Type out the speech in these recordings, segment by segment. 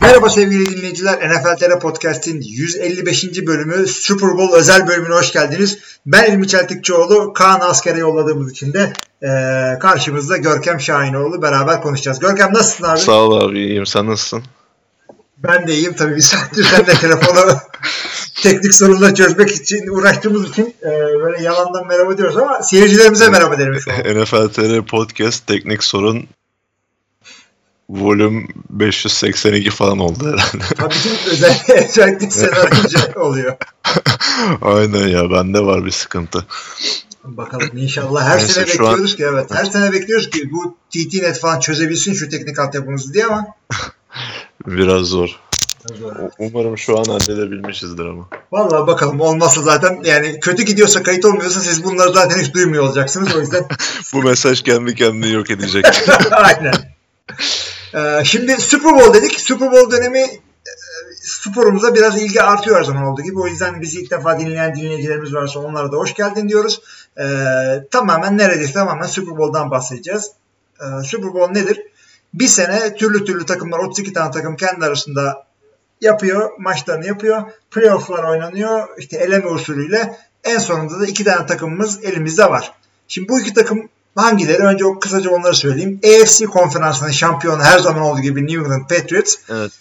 Merhaba sevgili dinleyiciler. NFL TR Podcast'in 155. bölümü Super Bowl özel bölümüne hoş geldiniz. Ben İlmi Çeltikçioğlu. Kaan askere yolladığımız için de e, karşımızda Görkem Şahinoğlu beraber konuşacağız. Görkem nasılsın abi? Sağ ol abi iyiyim sen nasılsın? Ben de iyiyim. Tabii bir saattir sen de telefonu teknik sorunları çözmek için uğraştığımız için e, böyle yalandan merhaba diyoruz ama seyircilerimize merhaba derim şu an. NFL TR Podcast Teknik Sorun Volüm 582 falan oldu herhalde. Tabii ki özellikle, özellikle senaryocu oluyor. Aynen ya bende var bir sıkıntı. Bakalım inşallah her Neyse, sene şu an- bekliyoruz ki evet. Her sene bekliyoruz ki bu TT-Net falan çözebilsin şu teknik altyapımızı diye ama Biraz zor. U- Umarım şu an halledebilmişizdir ama. Vallahi bakalım olmazsa zaten yani kötü gidiyorsa kayıt olmuyorsa siz bunları zaten hiç duymuyor olacaksınız o yüzden Bu mesaj kendi kendini yok edecek. aynen. Ee, şimdi Super Bowl dedik. Super Bowl dönemi e, sporumuza biraz ilgi artıyor her zaman olduğu gibi. O yüzden bizi ilk defa dinleyen dinleyicilerimiz varsa onlara da hoş geldin diyoruz. Ee, tamamen neredeyse tamamen Super Bowl'dan bahsedeceğiz. Ee, Super Bowl nedir? Bir sene türlü türlü takımlar 32 tane takım kendi arasında yapıyor. Maçlarını yapıyor. Playoff'lar oynanıyor. İşte eleme usulüyle. En sonunda da iki tane takımımız elimizde var. Şimdi bu iki takım hangileri? Önce o kısaca onları söyleyeyim. AFC konferansının şampiyonu her zaman olduğu gibi New England Patriots. evet.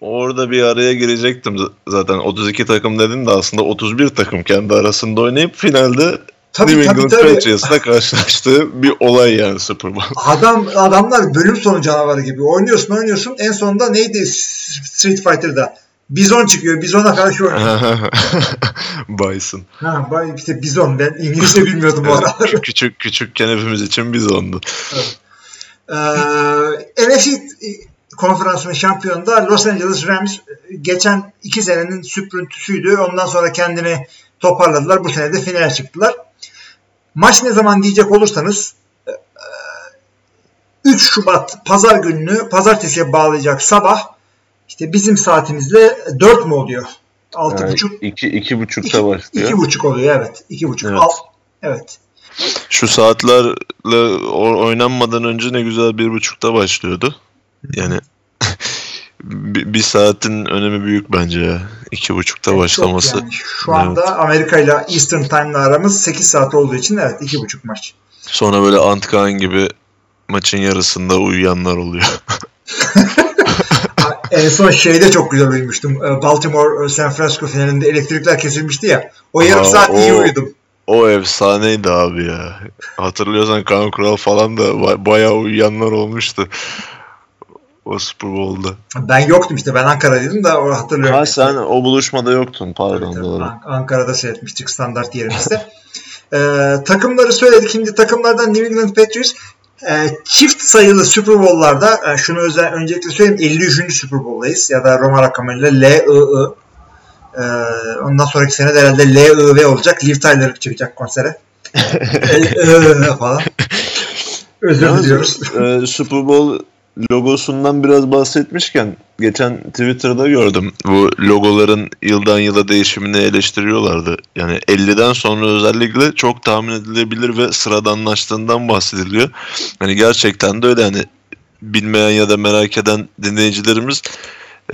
Orada bir araya girecektim zaten. 32 takım dedin de aslında 31 takım kendi arasında oynayıp finalde Tabii, New tabii, England tabii. Patriots'la karşılaştığı bir olay yani Super Bowl. Adam adamlar bölüm sonu canavarı gibi. Oynuyorsun oynuyorsun. En sonunda neydi Street Fighter'da? Bizon çıkıyor. Bizon'a karşı oynuyor. Bison. ha, bay- işte bizon. Ben İngilizce bilmiyordum bu aralar. Küçük, küçük küçükken hepimiz için biz ondu. Ee, NFC konferansının şampiyonu da Los Angeles Rams geçen iki senenin süprüntüsüydü. Ondan sonra kendini toparladılar. Bu sene de finale çıktılar. Maç ne zaman diyecek olursanız e, 3 Şubat pazar gününü pazartesiye bağlayacak sabah işte bizim saatimizle 4 mü oluyor? 6.30 Yani buçuk iki, iki buçukta başlıyor. iki buçuk oluyor evet. 2.30 Evet. Al- evet. Şu saatlerle oynanmadan önce ne güzel bir buçukta başlıyordu. Yani bir, saatin önemi büyük bence ya. İki buçukta Evet, başlaması. yani. Şu anda Amerika ile Eastern Time'la aramız 8 saat olduğu için evet 2.5 maç. Sonra böyle Antkan gibi maçın yarısında uyuyanlar oluyor. en son şeyde çok güzel uyumuştum. Ee, Baltimore San Francisco finalinde elektrikler kesilmişti ya. O yarım Aa, saat iyi o- uyudum. o efsaneydi abi ya. Hatırlıyorsan Kaan Kural falan da ba- bayağı uyuyanlar olmuştu. O Super Bowl'da. Ben yoktum işte. Ben Ankara'daydım da o hatırlıyorum. Ha sen o buluşmada yoktun pardon Tabii, doğru. An- Ankara'da seyretmiştik standart yerimizde. Ee, takımları söyledik. Şimdi takımlardan New England Patriots e, çift sayılı Super Bowl'larda e, şunu özel, öncelikle söyleyeyim 53. Super Bowl'dayız ya da Roma rakamıyla LII. Ee, ondan sonraki sene de herhalde LIV olacak. Liv Tyler çıkacak konsere. LIV falan. Özür diliyoruz. e, Super Bowl logosundan biraz bahsetmişken geçen Twitter'da gördüm. Bu logoların yıldan yıla değişimini eleştiriyorlardı. Yani 50'den sonra özellikle çok tahmin edilebilir ve sıradanlaştığından bahsediliyor. Hani gerçekten de öyle hani bilmeyen ya da merak eden dinleyicilerimiz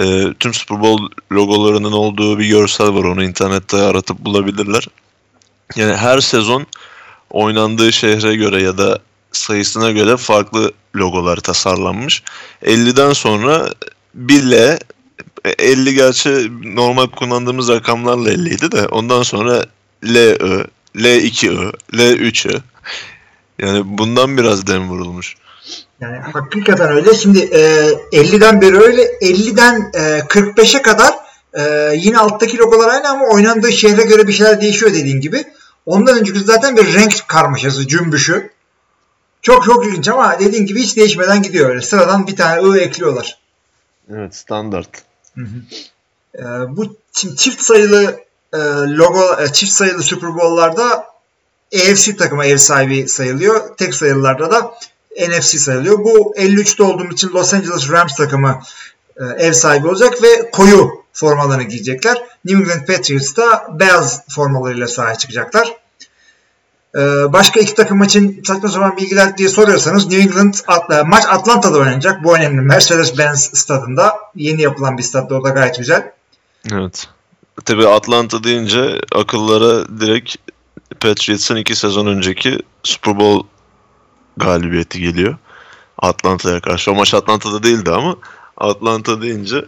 e, tüm Super Bowl logolarının olduğu bir görsel var. Onu internette aratıp bulabilirler. Yani her sezon oynandığı şehre göre ya da sayısına göre farklı logolar tasarlanmış. 50'den sonra 1 L 50 gerçi normal kullandığımız rakamlarla 50 idi de ondan sonra LI, L2I, L3I yani bundan biraz dem vurulmuş. Yani hakikaten öyle. Şimdi e, 50'den beri öyle. 50'den e, 45'e kadar e, yine alttaki logolar aynı ama oynandığı şehre göre bir şeyler değişiyor dediğin gibi. Ondan önceki zaten bir renk karmaşası, cümbüşü. Çok çok ilginç ama dediğin gibi hiç değişmeden gidiyor öyle. Sıradan bir tane I ekliyorlar. Evet standart. E, bu çi- çift sayılı e, logo e, çift sayılı Super Bowl'larda AFC takımı ev sahibi sayılıyor. Tek sayılılarda da NFC sayılıyor. Bu 53'te olduğum için Los Angeles Rams takımı e, ev sahibi olacak ve koyu formalarını giyecekler. New England Patriots da beyaz formalarıyla sahaya çıkacaklar. E, başka iki takım için saçma sapan bilgiler diye soruyorsanız New England atla, maç Atlanta'da oynanacak. Bu önemli. Mercedes-Benz stadında. Yeni yapılan bir stadda o da gayet güzel. Evet. Tabii Atlanta deyince akıllara direkt Patriots'ın iki sezon önceki Super Bowl galibiyeti geliyor. Atlanta'ya karşı. O maç Atlanta'da değildi ama Atlanta deyince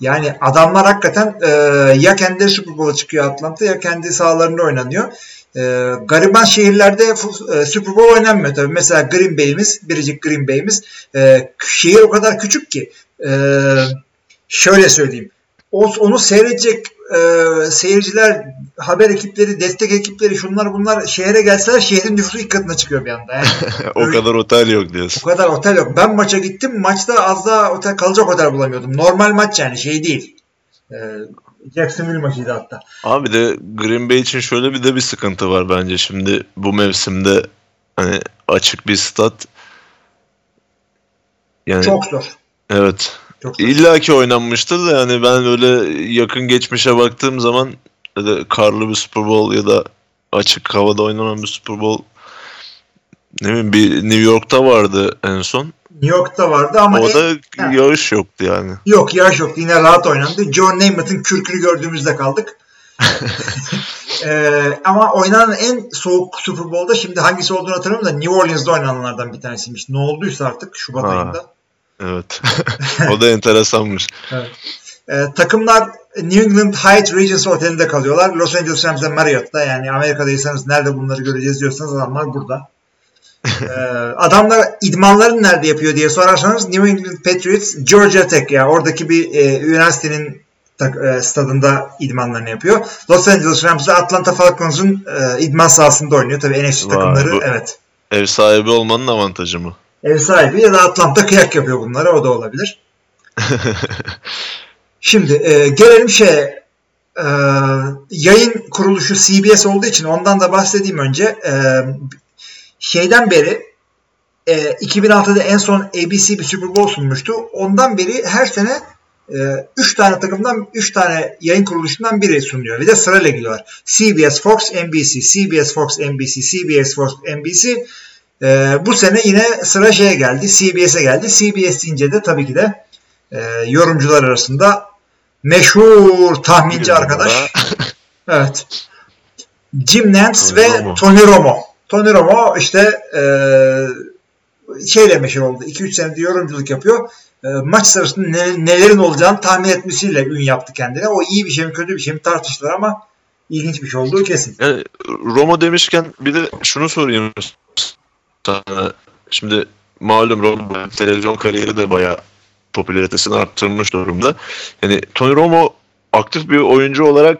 Yani adamlar hakikaten e, ya kendileri Super Bowl'a çıkıyor Atlanta ya kendi sahalarında oynanıyor. E, gariban şehirlerde e, Super Bowl oynanmıyor tabii. Mesela Green Bay'imiz, biricik Green Bay'imiz e, şehir o kadar küçük ki e, şöyle söyleyeyim. O, onu seyredecek e, seyirciler, haber ekipleri, destek ekipleri şunlar bunlar şehre gelseler şehrin nüfusu ilk katına çıkıyor bir anda. Yani. o Öyle- kadar otel yok diyorsun. O kadar otel yok. Ben maça gittim. Maçta az daha otel kalacak otel bulamıyordum. Normal maç yani şey değil. Ee, Jacksonville maçıydı hatta. Abi de Green Bay için şöyle bir de bir sıkıntı var bence şimdi bu mevsimde hani açık bir stat yani Çok zor. evet Çok zor. İlla ki oynanmıştır da yani ben öyle yakın geçmişe baktığım zaman da karlı bir Super Bowl ya da açık havada oynanan bir Super Bowl ne bileyim bir New York'ta vardı en son. New York'ta vardı ama o en- da Ha. yağış yoktu yani. yok yağış yoktu. Yine rahat oynandı. John Namath'ın kürkünü gördüğümüzde kaldık. Ee, ama oynanan en soğuk Super Bowl'da şimdi hangisi olduğunu hatırlamıyorum da New Orleans'da oynananlardan bir tanesiymiş. Ne olduysa artık Şubat Ha. ayında. Evet. o da enteresanmış. Ee, takımlar New England Hyatt Regency Oteli'nde kalıyorlar. Los Angeles Rams'de Marriott'ta. Yani Amerika'daysanız nerede bunları göreceğiz diyorsanız adamlar burada. Ee, adamlar idmanlarını nerede yapıyor diye sorarsanız New England Patriots Georgia Tech ya oradaki bir e, üniversitenin tak, e, stadında idmanlarını yapıyor. Los Angeles Rams de Atlanta Falcons'un e, idman sahasında oynuyor. Tabii NFC Vay, takımları bu- evet. Ev sahibi olmanın avantajı mı? Ev sahibi ya da Atlanta kıyak yapıyor bunlara o da olabilir. Şimdi e, gelelim şeye e, yayın kuruluşu CBS olduğu için ondan da bahsedeyim önce. E, şeyden beri e, 2006'da en son ABC bir Super Bowl sunmuştu. Ondan beri her sene 3 tane takımdan 3 tane yayın kuruluşundan biri sunuyor. Bir de sırayla gidiyorlar. CBS, Fox, NBC, CBS, Fox, NBC, CBS, Fox, NBC. E, bu sene yine sıra şeye geldi. CBS'e geldi. CBS deyince de tabii ki de e, yorumcular arasında meşhur tahminci arkadaş. Evet. Jim Nance Tony ve Romo. Tony Romo. Tony Romo işte e, şeyle meşhur oldu. 2-3 senedir yorumculuk yapıyor. E, maç sırasında ne- nelerin olacağını tahmin etmesiyle ün yaptı kendine. O iyi bir şey mi kötü bir şey mi tartıştılar ama ilginç bir şey olduğu kesin. Yani Roma demişken bir de şunu sorayım sana. Şimdi malum Roma televizyon kariyeri de bayağı popülaritesini arttırmış durumda. Yani Tony Romo aktif bir oyuncu olarak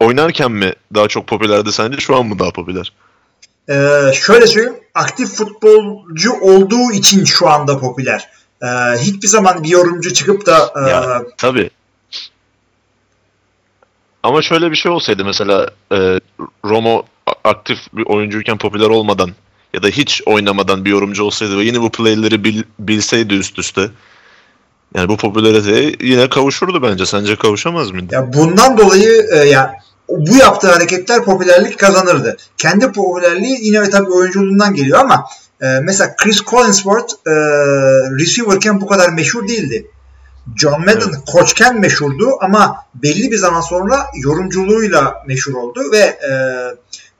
oynarken mi daha çok popülerdi sence şu an mı daha popüler? Ee, şöyle söyleyeyim. Aktif futbolcu olduğu için şu anda popüler. Ee, hiçbir zaman bir yorumcu çıkıp da e, Ya tabii. Ama şöyle bir şey olsaydı mesela e, Romo aktif bir oyuncuyken popüler olmadan ya da hiç oynamadan bir yorumcu olsaydı ve yine bu playleri bil- bilseydi üst üste yani bu popülariteye yine kavuşurdu bence. Sence kavuşamaz mıydı? ya bundan dolayı e, ya bu yaptığı hareketler popülerlik kazanırdı. Kendi popülerliği yine tabii oyunculuğundan geliyor ama e, mesela Chris Collinsworth e, receiver'ken bu kadar meşhur değildi. John Madden koçken meşhurdu ama belli bir zaman sonra yorumculuğuyla meşhur oldu ve e,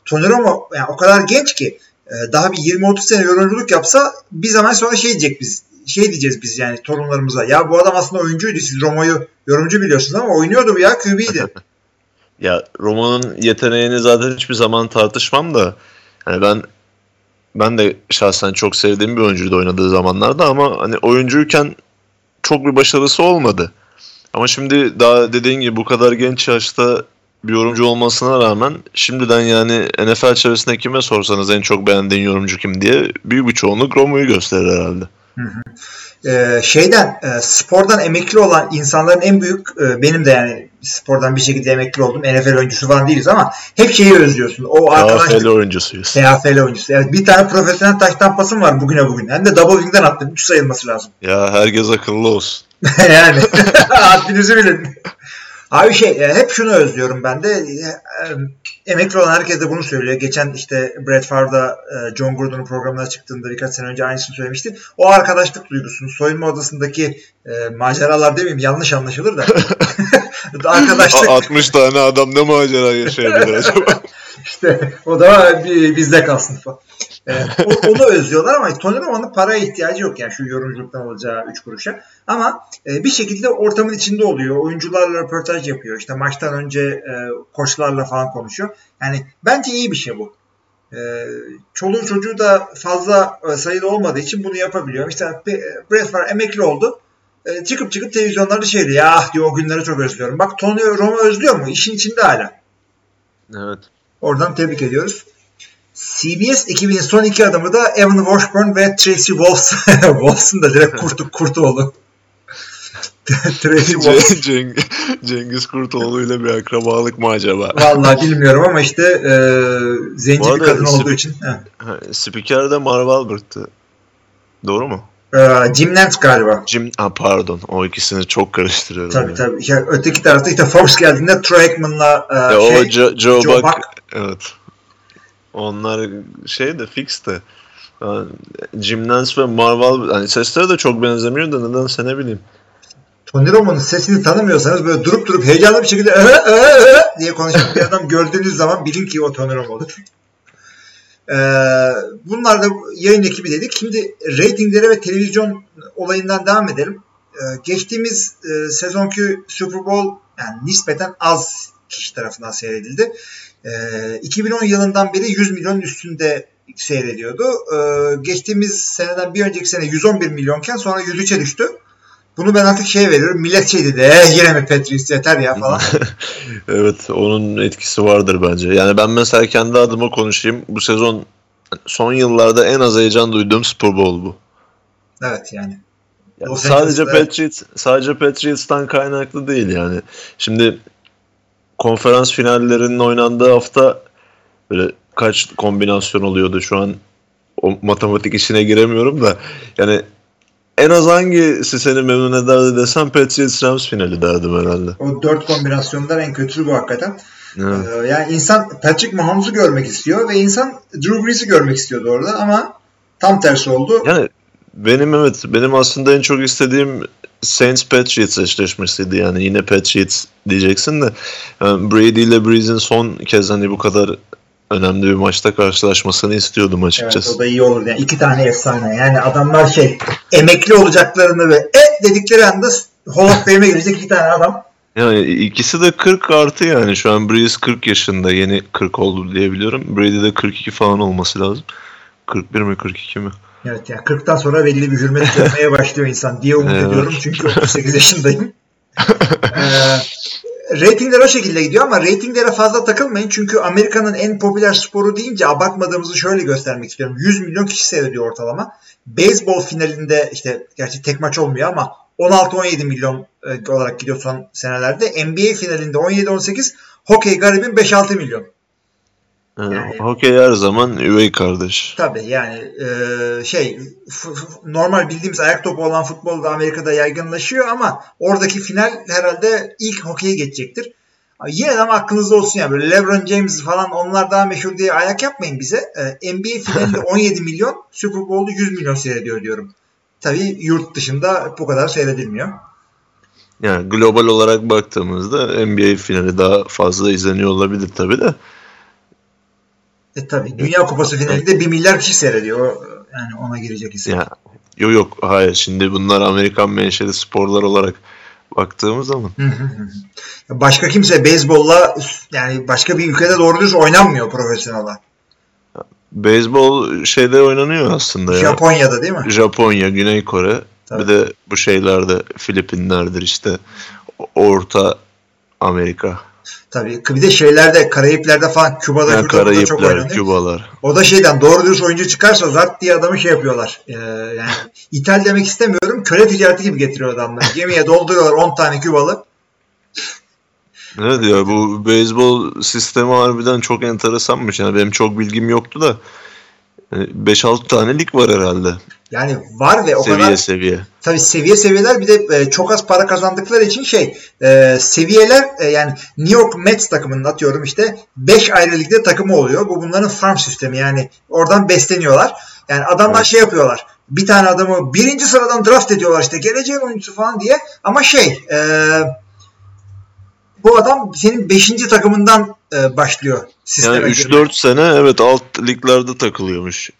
Tony Romo yani o kadar genç ki e, daha bir 20-30 sene yorumculuk yapsa bir zaman sonra şey diyecek biz şey diyeceğiz biz yani torunlarımıza ya bu adam aslında oyuncuydu siz Romo'yu yorumcu biliyorsunuz ama oynuyordu bu ya QB'ydi. Ya Romo'nun yeteneğini zaten hiçbir zaman tartışmam da yani ben ben de şahsen çok sevdiğim bir oyuncuydu oynadığı zamanlarda ama hani oyuncuyken çok bir başarısı olmadı. Ama şimdi daha dediğin gibi bu kadar genç yaşta bir yorumcu olmasına rağmen şimdiden yani NFL çevresinde kime sorsanız en çok beğendiğin yorumcu kim diye büyük bir çoğunluk Romo'yu gösterir herhalde. Ee, şeyden e, spordan emekli olan insanların en büyük e, benim de yani spordan bir şekilde emekli oldum. NFL oyuncusu falan değiliz ama hep şeyi özlüyorsun. O arkadaşlık. TFL oyuncusuyuz. TFL oyuncusu. Evet, bir tane profesyonel taş tampasım var bugüne bugün. Hem de double wing'den attım. 3 sayılması lazım. Ya herkes akıllı olsun. yani haddinizi bilin. Abi şey e, hep şunu özlüyorum ben de. E, e, emekli olan herkes de bunu söylüyor. Geçen işte Brett Favre'da John Gordon'un programına çıktığında birkaç sene önce aynısını söylemişti. O arkadaşlık duygusunu soyunma odasındaki maceralar demeyeyim yanlış anlaşılır da. arkadaşlık. 60 tane adam ne macera yaşayabilir acaba? işte o da bizde kalsın falan. E, onu özlüyorlar ama Tony Romo'nun paraya ihtiyacı yok yani şu yorumculuktan alacağı 3 kuruşa. Ama e, bir şekilde ortamın içinde oluyor. Oyuncularla röportaj yapıyor. İşte maçtan önce e, koçlarla falan konuşuyor. Yani bence iyi bir şey bu. E, çoluğu çocuğu da fazla e, sayıda olmadığı için bunu yapabiliyor. İşte Brett var emekli oldu. E, çıkıp çıkıp televizyonlarda şey diyor. Ya diyor o günleri çok özlüyorum. Bak Tony Romo özlüyor mu? İşin içinde hala. Evet. Oradan tebrik ediyoruz. CBS ekibinin son iki adamı da Evan Washburn ve Tracy Wolfson. Wolfson da direkt kurtu, Kurtoğlu. Tracy Wolfson. Ceng Cengiz Kurtoğlu ile bir akrabalık mı acaba? Vallahi bilmiyorum ama işte e, zenci bir kadın olduğu için. He. Spiker de Marv Albert'tı. Doğru mu? Ee, Jim Nance galiba. Jim, ha, pardon. O ikisini çok karıştırıyorum. Tabii yani. tabii. Ya, öteki tarafta işte Fox geldiğinde Troy Aikman'la e, şey, o Joe, Joe, Joe Buck, Buck. Evet. Onlar şey de fix de. Yani Jim Nance ve Marvel hani sesleri de çok benzemiyor da nedense ne bileyim. Tony Romo'nun sesini tanımıyorsanız böyle durup durup heyecanlı bir şekilde ee, ee, ee, diye konuşan bir adam gördüğünüz zaman bilin ki o Tony Romo'dur. Ee, bunlar da yayın ekibi dedik. Şimdi reytinglere ve televizyon olayından devam edelim. Ee, geçtiğimiz e, sezonki Super Bowl yani nispeten az kişi tarafından seyredildi. E, ee, 2010 yılından beri 100 milyon üstünde seyrediyordu. Geçtiğimiz seneden bir önceki sene 111 milyonken sonra 103'e düştü. Bunu ben artık şey veriyorum. Millet şey dedi. Eh, yine mi Patriots yeter ya falan. evet onun etkisi vardır bence. Yani ben mesela kendi adıma konuşayım. Bu sezon son yıllarda en az heyecan duyduğum Super Bowl bu. Evet yani. yani sadece Patriots sadece Patriots'tan kaynaklı değil yani. Şimdi konferans finallerinin oynandığı hafta böyle kaç kombinasyon oluyordu şu an o matematik işine giremiyorum da yani en az hangisi seni memnun ederdi desem Patriots Rams finali derdim herhalde. O dört kombinasyondan en kötüsü bu hakikaten. Evet. Ee, yani insan Patrick Mahomes'u görmek istiyor ve insan Drew Brees'i görmek istiyordu orada ama tam tersi oldu. Yani benim evet benim aslında en çok istediğim Saints Patriots eşleşmesiydi yani yine Patriots diyeceksin de yani Brady ile Breeze'in son kez hani bu kadar önemli bir maçta karşılaşmasını istiyordum açıkçası. Evet o da iyi olur. Yani iki tane efsane. Yani adamlar şey emekli olacaklarını ve e dedikleri anda Hall of Fame'e girecek iki tane adam. Yani ikisi de 40 artı yani. Şu an Breeze 40 yaşında. Yeni 40 oldu diyebiliyorum. Brady de 42 falan olması lazım. 41 mi 42 mi? Evet yani 40'tan sonra belli bir hürmet görmeye başlıyor insan diye umut evet. ediyorum. Çünkü 38 yaşındayım. Ee, ratingler o şekilde gidiyor ama ratinglere fazla takılmayın. Çünkü Amerika'nın en popüler sporu deyince abartmadığımızı şöyle göstermek istiyorum. 100 milyon kişi seyrediyor ortalama. Beyzbol finalinde işte gerçi tek maç olmuyor ama 16-17 milyon e, olarak gidiyor son senelerde. NBA finalinde 17-18, hokey garibin 5-6 milyon. Yani, hokey her zaman üvey kardeş. Tabii yani e, şey normal bildiğimiz ayak topu olan futbol da Amerika'da yaygınlaşıyor ama oradaki final herhalde ilk hokeye geçecektir. Yine de ama aklınızda olsun ya böyle LeBron James falan onlar daha meşhur diye ayak yapmayın bize. E, NBA finalinde 17 milyon, Super Bowl'da 100 milyon seyrediyor diyorum. Tabii yurt dışında bu kadar seyredilmiyor. Yani global olarak baktığımızda NBA finali daha fazla izleniyor olabilir tabii de. E tabii. Dünya Kupası finalinde bir milyar kişi seyrediyor. Yani ona girecek ise. Ya, yok yok hayır şimdi bunlar Amerikan menşeli sporlar olarak baktığımız zaman. Başka kimse beyzbolla yani başka bir ülkede doğru düz oynanmıyor profesyonel Beyzbol şeyde oynanıyor aslında ya. Japonya'da değil mi? Japonya, Güney Kore. Tabii. Bir de bu şeylerde Filipinler'dir işte. Orta Amerika. Tabii bir de şeylerde Karayipler'de falan Küba'da yani Karayipler, çok oynanıyor. Kübalar. O da şeyden doğru düz oyuncu çıkarsa zart diye adamı şey yapıyorlar. Ee, yani İtal demek istemiyorum. Köle ticareti gibi getiriyor adamlar. Gemiye dolduruyorlar 10 tane Kübalı. Evet ya bu beyzbol sistemi harbiden çok enteresanmış. Yani benim çok bilgim yoktu da 5-6 tane lig var herhalde. Yani var ve o seviye kadar seviye. tabii seviye seviyeler bir de e, çok az para kazandıkları için şey e, seviyeler e, yani New York Mets takımının atıyorum işte 5 ayrı ligde takımı oluyor. Bu bunların farm sistemi yani oradan besleniyorlar. Yani adamlar Evet. şey yapıyorlar. Bir tane adamı birinci sıradan draft ediyorlar işte geleceğin oyuncusu falan diye. Ama şey e, bu adam senin 5. takımından e, başlıyor Yani girmeye. 3-4 sene evet alt liglerde takılıyormuş.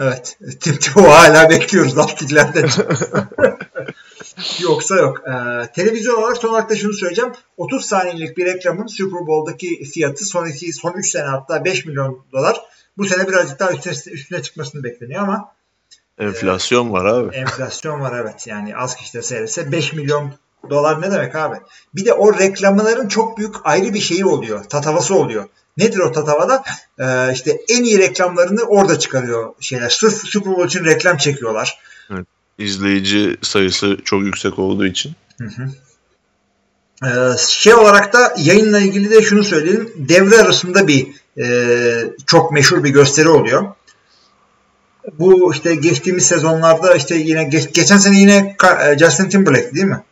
Evet. Tim Tebow hala bekliyoruz alt liglerden. Yoksa yok. Ee, televizyon olarak son olarak da şunu söyleyeceğim. 30 saniyelik bir reklamın Super Bowl'daki fiyatı son, iki, son 3 sene hatta 5 milyon dolar. Bu sene birazcık daha üstüne, üstüne çıkmasını bekleniyor ama Enflasyon var abi. enflasyon var evet. Yani az kişi de seyretse 5 milyon dolar ne demek abi? Bir de o reklamların çok büyük ayrı bir şeyi oluyor. Tatavası oluyor. Nedir o tatavada? Ee, işte en iyi reklamlarını orada çıkarıyor şeyler. Sırf Super Bowl için reklam çekiyorlar. İzleyici sayısı çok yüksek olduğu için. Ee, şey olarak da yayınla ilgili de şunu söyleyelim. Devre arasında bir e, çok meşhur bir gösteri oluyor. Bu işte geçtiğimiz sezonlarda işte yine geç- geçen sene yine e, Justin Timberlake değil mi?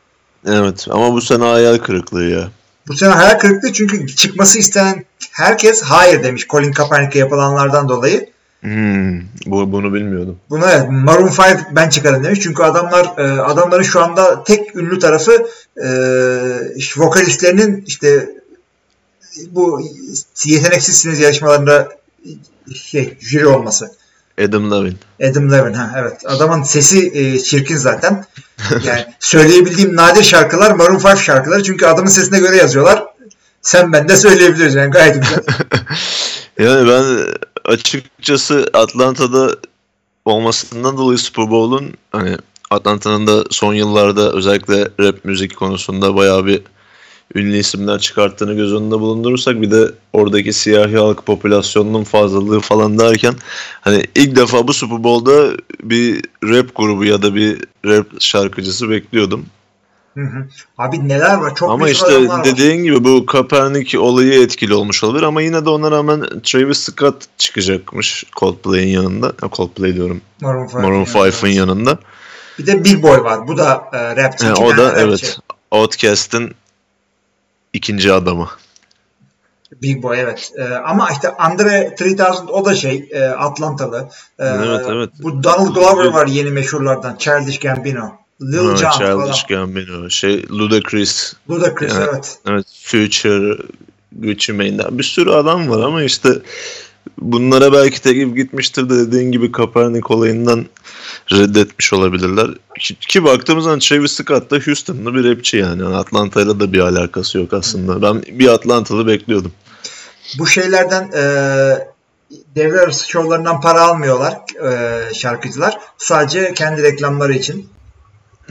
Evet ama bu sene hayal kırıklığı ya. Bu sene hayal kırıklığı çünkü çıkması istenen herkes hayır demiş Colin Kaepernick'e yapılanlardan dolayı. Hmm, bu, bunu bilmiyordum. Buna evet, Maroon 5 ben çıkarım demiş. Çünkü adamlar e, adamların şu anda tek ünlü tarafı e, vokalistlerinin işte bu yeteneksizsiniz yarışmalarında şey jüri olması. Adam Levine. Adam Levine ha evet. Adamın sesi e, çirkin zaten. Yani söyleyebildiğim nadir şarkılar Maroon 5 şarkıları. Çünkü adamın sesine göre yazıyorlar. Sen ben de söyleyebiliriz yani gayet güzel. Yani ben açıkçası Atlanta'da olmasından dolayı Super Bowl'un hani Atlanta'nın da son yıllarda özellikle rap müzik konusunda bayağı bir ünlü isimler çıkarttığını göz önünde bulundurursak bir de oradaki siyahi halk popülasyonunun fazlalığı falan derken hani ilk defa bu Super Bowl'da bir rap grubu ya da bir rap şarkıcısı bekliyordum. Hı hı. Abi neler var? Çok ama işte adamlar var. dediğin gibi bu Kaepernick olayı etkili olmuş olabilir ama yine de ona rağmen Travis Scott çıkacakmış Coldplay'in yanında. Coldplay diyorum. Maroon 5. Maroon 5'ın yanında. Bir de Big Boy var. Bu da e, rapçi. İki o da rapçi. evet Outkast'ın ikinci adamı. Big Boy evet. E, ama işte Andre 3000 o da şey e, Atlantalı. E, Evet, evet. Bu Donald Glover var yeni meşhurlardan. Childish Gambino. Lil Ha, Jon Childish falan. Gambino. Şey Ludacris. Ludacris Yani- evet. Evet Future. Gucci Mane'den bir sürü adam var ama işte bunlara belki tekip gitmiştir de dediğin gibi Kaepernick olayından reddetmiş olabilirler. Ki, ki baktığımız zaman Travis Scott da Houston'lı bir rapçi yani. Yani Atlanta'yla da bir alakası yok aslında. Ben bir Atlantalı bekliyordum. Bu şeylerden e, devre arası şovlarından para almıyorlar e, şarkıcılar. Sadece kendi reklamları için.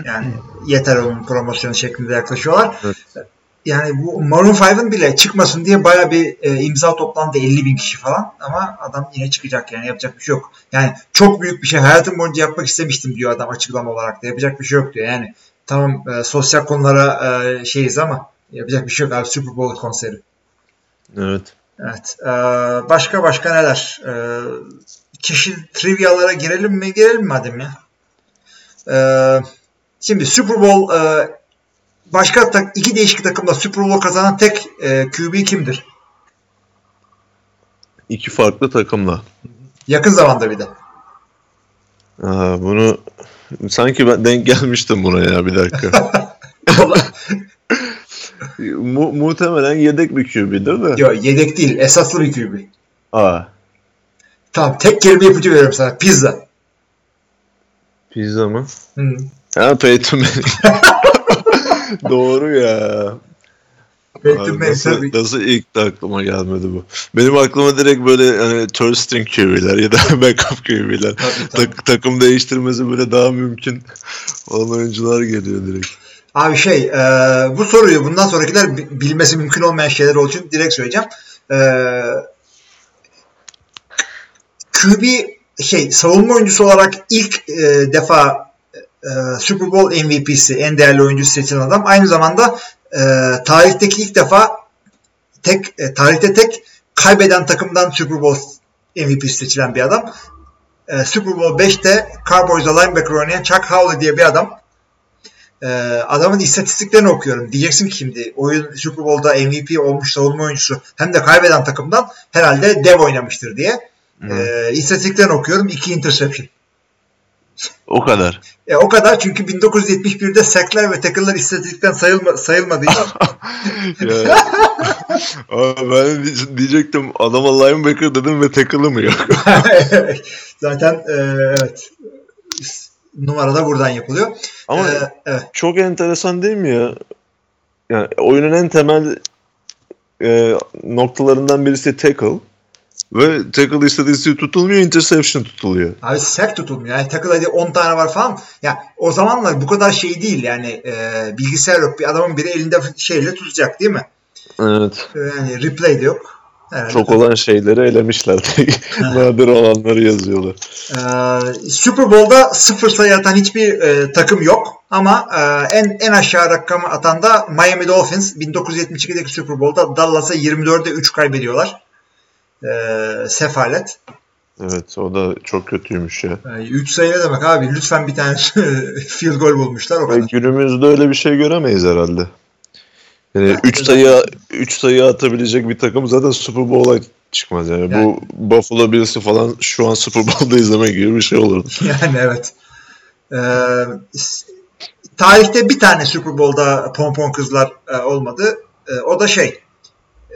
Yani yeter onun promosyonu şeklinde yaklaşıyorlar. Evet. Yani bu Maroon 5'ın bile çıkmasın diye baya bir e, imza toplandı 50 bin kişi falan ama adam yine çıkacak yani yapacak bir şey yok. Yani çok büyük bir şey hayatım boyunca yapmak istemiştim diyor adam açıklama olarak da yapacak bir şey yok diyor yani. Tamam e, sosyal konulara e, şeyiz ama yapacak bir şey yok abi Super Bowl konseri. Evet. Evet. Ee, başka başka neler? Ee, çeşitli trivyalara girelim mi? Girelim madem ya. Ee, şimdi Super Bowl e, başka tak, iki değişik takımda Super Bowl kazanan tek e, QB kimdir? İki farklı takımla. Yakın zamanda bir de. Aa, bunu sanki ben denk gelmiştim buna ya bir dakika. Mu- muhtemelen yedek bir QB'dir de. Yok yedek değil. Esaslı bir QB. Aa, Tamam tek kelime ipucu veriyorum sana. Pizza. pizza mı? Hı. Ha Peyton Manning. Doğru ya. Peyton Manning nasıl, nasıl ilk de aklıma gelmedi bu. Benim aklıma direkt böyle hani third string QB'ler ya da backup QB'ler. Tak- takım değiştirmesi böyle daha mümkün olan oyuncular geliyor direkt. Abi şey e, bu soruyu bundan sonrakiler bi- bilmesi mümkün olmayan şeyler olduğu için direkt söyleyeceğim. E, QB şey savunma oyuncusu olarak ilk e, defa e, Super Bowl MVP'si en değerli oyuncusu seçilen adam aynı zamanda e, tarihteki ilk defa tek e, tarihte tek kaybeden takımdan Super Bowl MVP seçilen bir adam. E, Super Bowl 5'te Cowboys'da linebacker oynayan Chuck Howley diye bir adam. E, adamın istatistiklerini okuyorum. Diyeceksin ki şimdi oyun Super Bowl'da MVP olmuş savunma oyuncusu hem de kaybeden takımdan herhalde dev oynamıştır diye. E, istatistiklerini okuyorum. 2 interception. O kadar. E, o kadar çünkü 1971'de sackler ve tackle'lar istatistikten sayılma, Ya. Aa, ben diyecektim adama linebacker dedim ve tackle'ı mı yok? zaten e, evet numarada buradan yapılıyor. Ama E, evet. çok enteresan değil mi ya? Yani oyunun en temel e, noktalarından birisi tackle. Ve tackle istatistiği tutulmuyor, interception tutuluyor. Abi sack tutulmuyor. Yani tackle hadi 10 tane var falan. Ya o zamanlar bu kadar şey değil yani e, bilgisayar yok. Bir adamın biri elinde şeyle tutacak değil mi? Evet. E, Yani replay de yok. Herhalde Çok olan şeyleri elemişler. Nadir olanları yazıyorlar. Ee, Super Bowl'da sıfır sayı atan hiçbir e, takım yok. Ama e, en en aşağı rakamı atan da Miami Dolphins 1972'deki Super Bowl'da Dallas'a 24'e 3 kaybediyorlar. Ee, sefalet. Evet o da çok kötüymüş ya. 3 sayı ne demek abi? Lütfen bir tane field goal bulmuşlar o kadar. günümüzde öyle bir şey göremeyiz herhalde. Yani 3 sayı 3 sayı atabilecek bir takım zaten Super Bowl'a çıkmaz yani. Yani- Bu Buffalo Bills'i falan şu an Super Bowl'da izlemek gibi bir şey olurdu. Yani evet. Ee, tarihte bir tane Super Bowl'da pompon kızlar e, olmadı. E, o da şey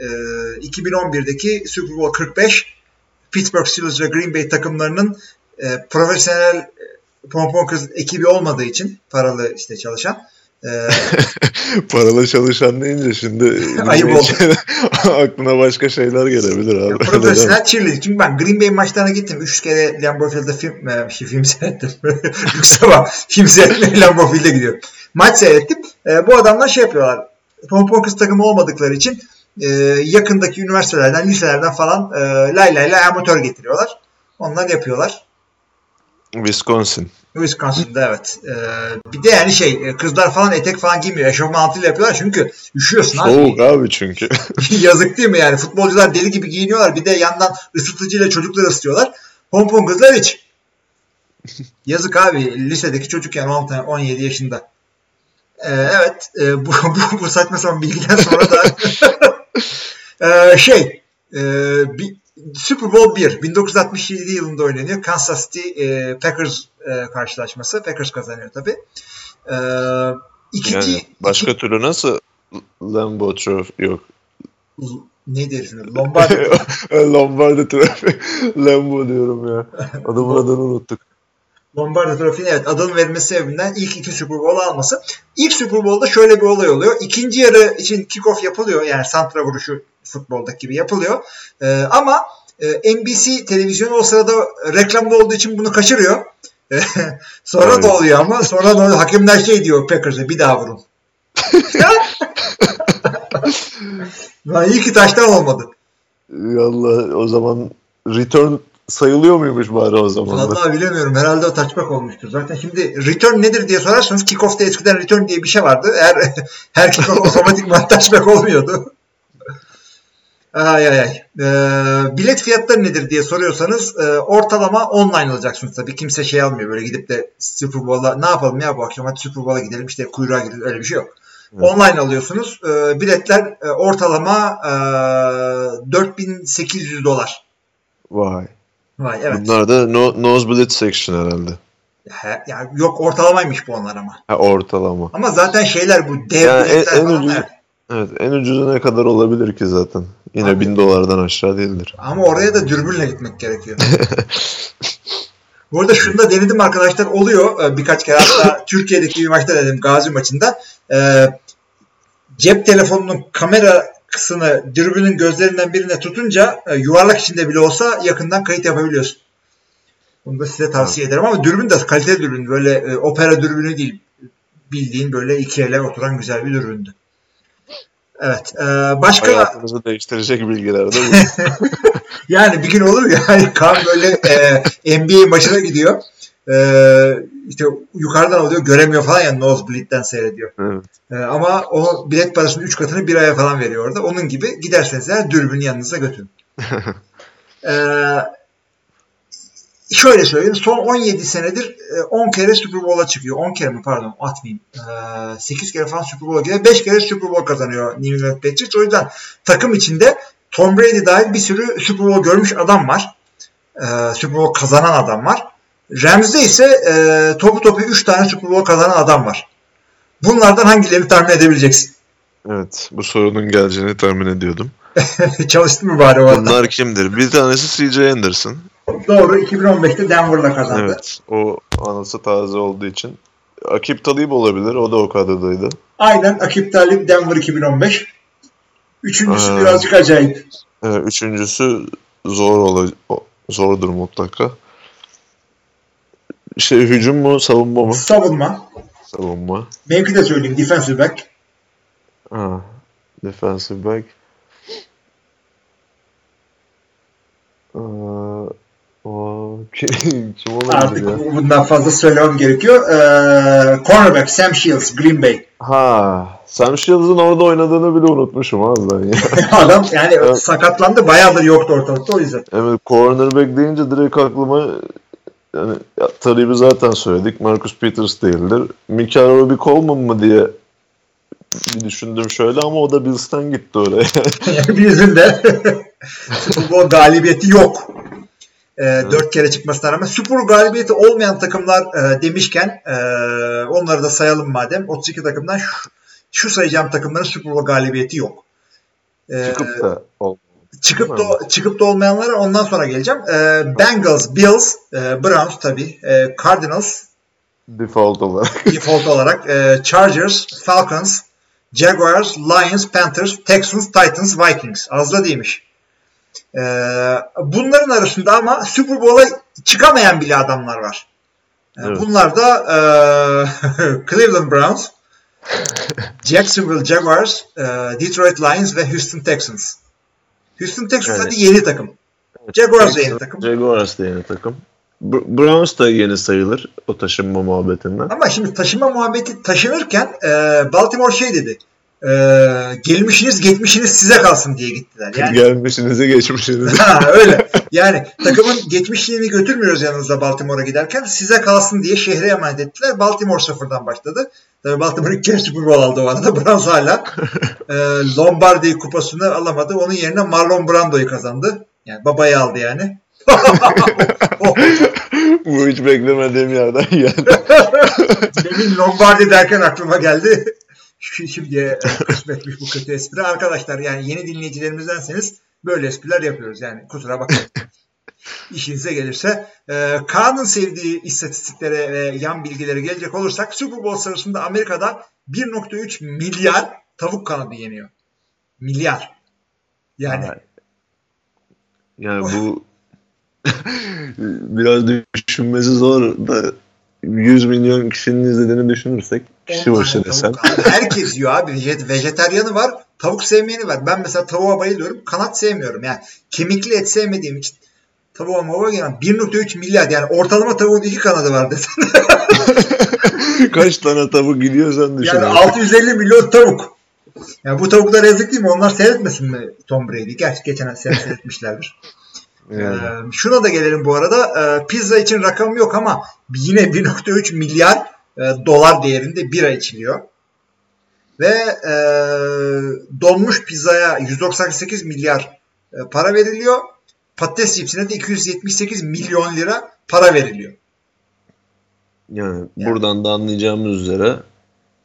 e, 2011'deki Super Bowl 45 Pittsburgh Steelers ve Green Bay takımlarının e, profesyonel e, pompon kız ekibi olmadığı için paralı işte çalışan e, Paralı çalışan deyince şimdi Ayıp oldu. aklına başka şeyler gelebilir abi. Profesyonel cheerleader. Çünkü ben Green Bay maçlarına gittim. Üç kere Lambeau Field'de film, e, şey, film seyrettim. Lüks ama film seyretmeye Lambeau Field'e gidiyorum. Maç seyrettim. E, bu adamlar şey yapıyorlar. Pompon kız takımı olmadıkları için e, yakındaki üniversitelerden, liselerden falan e, lay lay lay amatör getiriyorlar. Onlar yapıyorlar. Wisconsin. Wisconsin'da evet. E, bir de yani şey e, kızlar falan etek falan giymiyor. Eşofman altıyla yapıyorlar çünkü üşüyorsun abi. Soğuk abi çünkü. Yazık değil mi yani? Futbolcular deli gibi giyiniyorlar. Bir de yandan ısıtıcıyla çocukları ısıtıyorlar. Pompon kızlar hiç. Yazık abi. Lisedeki çocuk yani 16, 17 yaşında. Ee, evet. e, bu, bu, bu saçma sapan bilgiden sonra da Ee, şey e, bir, Super Bowl 1 1967 yılında oynanıyor. Kansas City e, Packers e, karşılaşması. Packers kazanıyor tabi. Ee, ikinci Yani başka türlü nasıl Lambo Trophy yok. iki, herifin adı? Lombardi. Lombardi Trophy. Lambo diyorum ya. Adamın adını unuttuk. Lombardi Trophy'nin evet adının verilmesi sebebinden ilk iki Super Bowl alması. İlk Super Bowl'da şöyle bir olay oluyor. İkinci yarı için kickoff yapılıyor. Yani santra vuruşu futboldaki gibi yapılıyor. Ee, ama e, NBC televizyonu o sırada reklamda olduğu için bunu kaçırıyor. sonra Evet. da oluyor ama sonra da oluyor. hakemler şey diyor Packers'e bir daha vurun. Lan iyi ki taştan olmadı. Yallah o zaman return sayılıyor muymuş bari o zaman? Vallahi bilemiyorum. Herhalde o touchback olmuştur. Zaten şimdi return nedir diye sorarsanız kickoff'ta eskiden return diye bir şey vardı. Her her kickoff otomatikman touchback olmuyordu. Ay ay ay. Ee, bilet fiyatları nedir diye soruyorsanız e, ortalama online alacaksınız tabii. Kimse şey almıyor böyle gidip de Super Bowl'a ne yapalım ya bu akşam hadi Super Bowl'a gidelim işte kuyruğa gidelim öyle bir şey yok. Evet. Online alıyorsunuz. Ee, biletler e, ortalama e, 4800 dolar. Vay. Vay evet. Bunlar da no, nosebleed section herhalde. He, yani yok ortalamaymış bu onlar ama. Ha ortalama. Ama zaten şeyler bu dev Yani biletler en- en ucuz- evet. Evet en ucuzu ne kadar olabilir ki zaten? Yine Abi. bin dolardan aşağı değildir. Ama oraya da dürbünle gitmek gerekiyor. Bu arada şunu da denedim arkadaşlar oluyor. Ee, Birkaç kere hatta Türkiye'deki bir maçta denedim Gazi maçında. Ee, cep telefonunun kamerasını dürbünün gözlerinden birine tutunca e, yuvarlak içinde bile olsa yakından kayıt yapabiliyorsun. Bunu da size tavsiye ederim ama dürbün de kaliteli dürbün. Böyle e, opera dürbünü değil. Bildiğin böyle iki ele oturan güzel bir dürbündü. Evet. e, başka Hayatınızı değiştirecek bilgiler de bu. Yani bir gün olur ya hani Kaan böyle e, NBA maçına gidiyor. Ee, işte yukarıdan alıyor göremiyor falan ya nosebleed'den seyrediyor. Evet. Ee, ama o bilet parasının 3 katını bir aya falan veriyor orada. Onun gibi giderseniz eğer dürbünü yanınıza götürün. ee, şöyle söyleyeyim. Son 17 senedir e, 10 kere Super Bowl'a çıkıyor. 10 kere mi pardon atmayayım. Ee, 8 kere falan Super Bowl'a gidiyor. 5 kere Super Bowl kazanıyor New England Patriots. O yüzden takım içinde Tom Brady dahil bir sürü Super Bowl görmüş adam var. Ee, Super Bowl kazanan adam var. Rams'de ise e, topu topu 3 tane Super Bowl kazanan adam var. Bunlardan hangilerini tahmin edebileceksin? Evet. Bu sorunun geleceğini tahmin ediyordum. Çalıştın mı bari o arada? Bunlar kimdir? Bir tanesi CJ Anderson. Doğru. 2015'te Denver'la kazandı. Evet. O anısı taze olduğu için. Akip Talib olabilir. O da o kadrodaydı. Aynen Akip Talip Denver 2015. Üçüncüsü Aa. birazcık acayip. Evet, üçüncüsü zor ola zordur mutlaka. Şey hücum mu savunma mı? Savunma. Savunma. Benimki de söyleyeyim. Defensive back. Ha, defensive back. Aa, o kim, olabilir Artık ya? bundan fazla söylemem gerekiyor. Ee, cornerback Sam Shields Green Bay. Ha, Sam Shields'ın orada oynadığını bile unutmuşum abi ben ya. Adam yani Evet. sakatlandı. Bayağıdır yoktu ortalıkta o yüzden. Evet, cornerback deyince direkt aklıma yani ya, Talib'i zaten söyledik. Marcus Peters değildir. Mikael Robbie Coleman mı diye bir düşündüm şöyle ama o da Bills'ten gitti oraya. Bizim de Bowl galibiyeti yok. Ee, Dört kere çıkmasına rağmen Super galibiyeti olmayan takımlar e, demişken e, onları da sayalım madem. 32 takımdan şu, şu sayacağım takımların Super Bowl galibiyeti yok. Ee, Çıkıp da ol. çıkıp da çıkıp da olmayanlara ondan sonra geleceğim. Ee, Bengals, Bills, e, Browns tabii, e, Cardinals Default olarak. default olarak, e, Chargers, Falcons, Jaguars, Lions, Panthers, Texans, Titans, Vikings. Az da değilmiş. Ee, bunların arasında ama Super Bowl'a çıkamayan bile adamlar var. Ee, Evet. Bunlar da e, Cleveland Browns, Jacksonville Jaguars, e, Detroit Lions ve Houston Texans. Houston Texans Evet. hadi yeni takım. Jaguars da yeni takım. Jaguars da yeni takım. Br- Browns da yeni sayılır o taşınma muhabbetinden. Ama şimdi taşıma muhabbeti taşınırken e, Baltimore şey dedi. E, gelmişiniz geçmişiniz size kalsın diye gittiler. Yani Gelmişinize geçmişinize. Ha, öyle. Yani takımın geçmişliğini götürmüyoruz yanınızda Baltimore'a giderken. Size kalsın diye şehre emanet ettiler. Baltimore sıfırdan başladı. Tabii Baltimore ilk kez Super Bowl aldı o arada. Browns hala e, Lombardi kupasını alamadı. Onun yerine Marlon Brando'yu kazandı. Yani babayı aldı yani. Bu hiç beklemediğim yerden geldi. Demin Lombardi derken aklıma geldi. Şimdiye kısmetmiş bu kötü espri. Arkadaşlar yani yeni dinleyicilerimizdenseniz böyle espriler yapıyoruz. Yani kusura bakmayın. İşinize gelirse. E, Kaan'ın sevdiği istatistiklere ve yan bilgilere gelecek olursak Super Bowl sırasında Amerika'da 1.3 milyar tavuk kanadı yeniyor. Milyar. Yani Yani bu biraz düşünmesi zor da 100 milyon kişinin izlediğini düşünürsek kişi başı Abi herkes yiyor abi. Vejet- Vejeteryanı var. Tavuk sevmeyeni var. Ben mesela tavuğa bayılıyorum. Kanat sevmiyorum. Yani kemikli et sevmediğim için tavuğa mava gelen 1.3 milyar yani ortalama tavuğun iki kanadı var desen. Kaç tane tavuk gidiyorsan düşün. yani abi. 650 milyon tavuk. Yani bu tavuklar yazık değil mi? Onlar seyretmesin mi Tom Brady? Gerçi geçen sene seyretmişlerdir. Yani. Ee, şuna da gelelim bu arada. Ee, pizza için rakam yok ama yine 1.3 milyar e, dolar değerinde bira içiliyor. Ve e, donmuş pizzaya 198 milyar e, para veriliyor. Patates cipsine de 278 milyon lira para veriliyor. Yani buradan da anlayacağımız üzere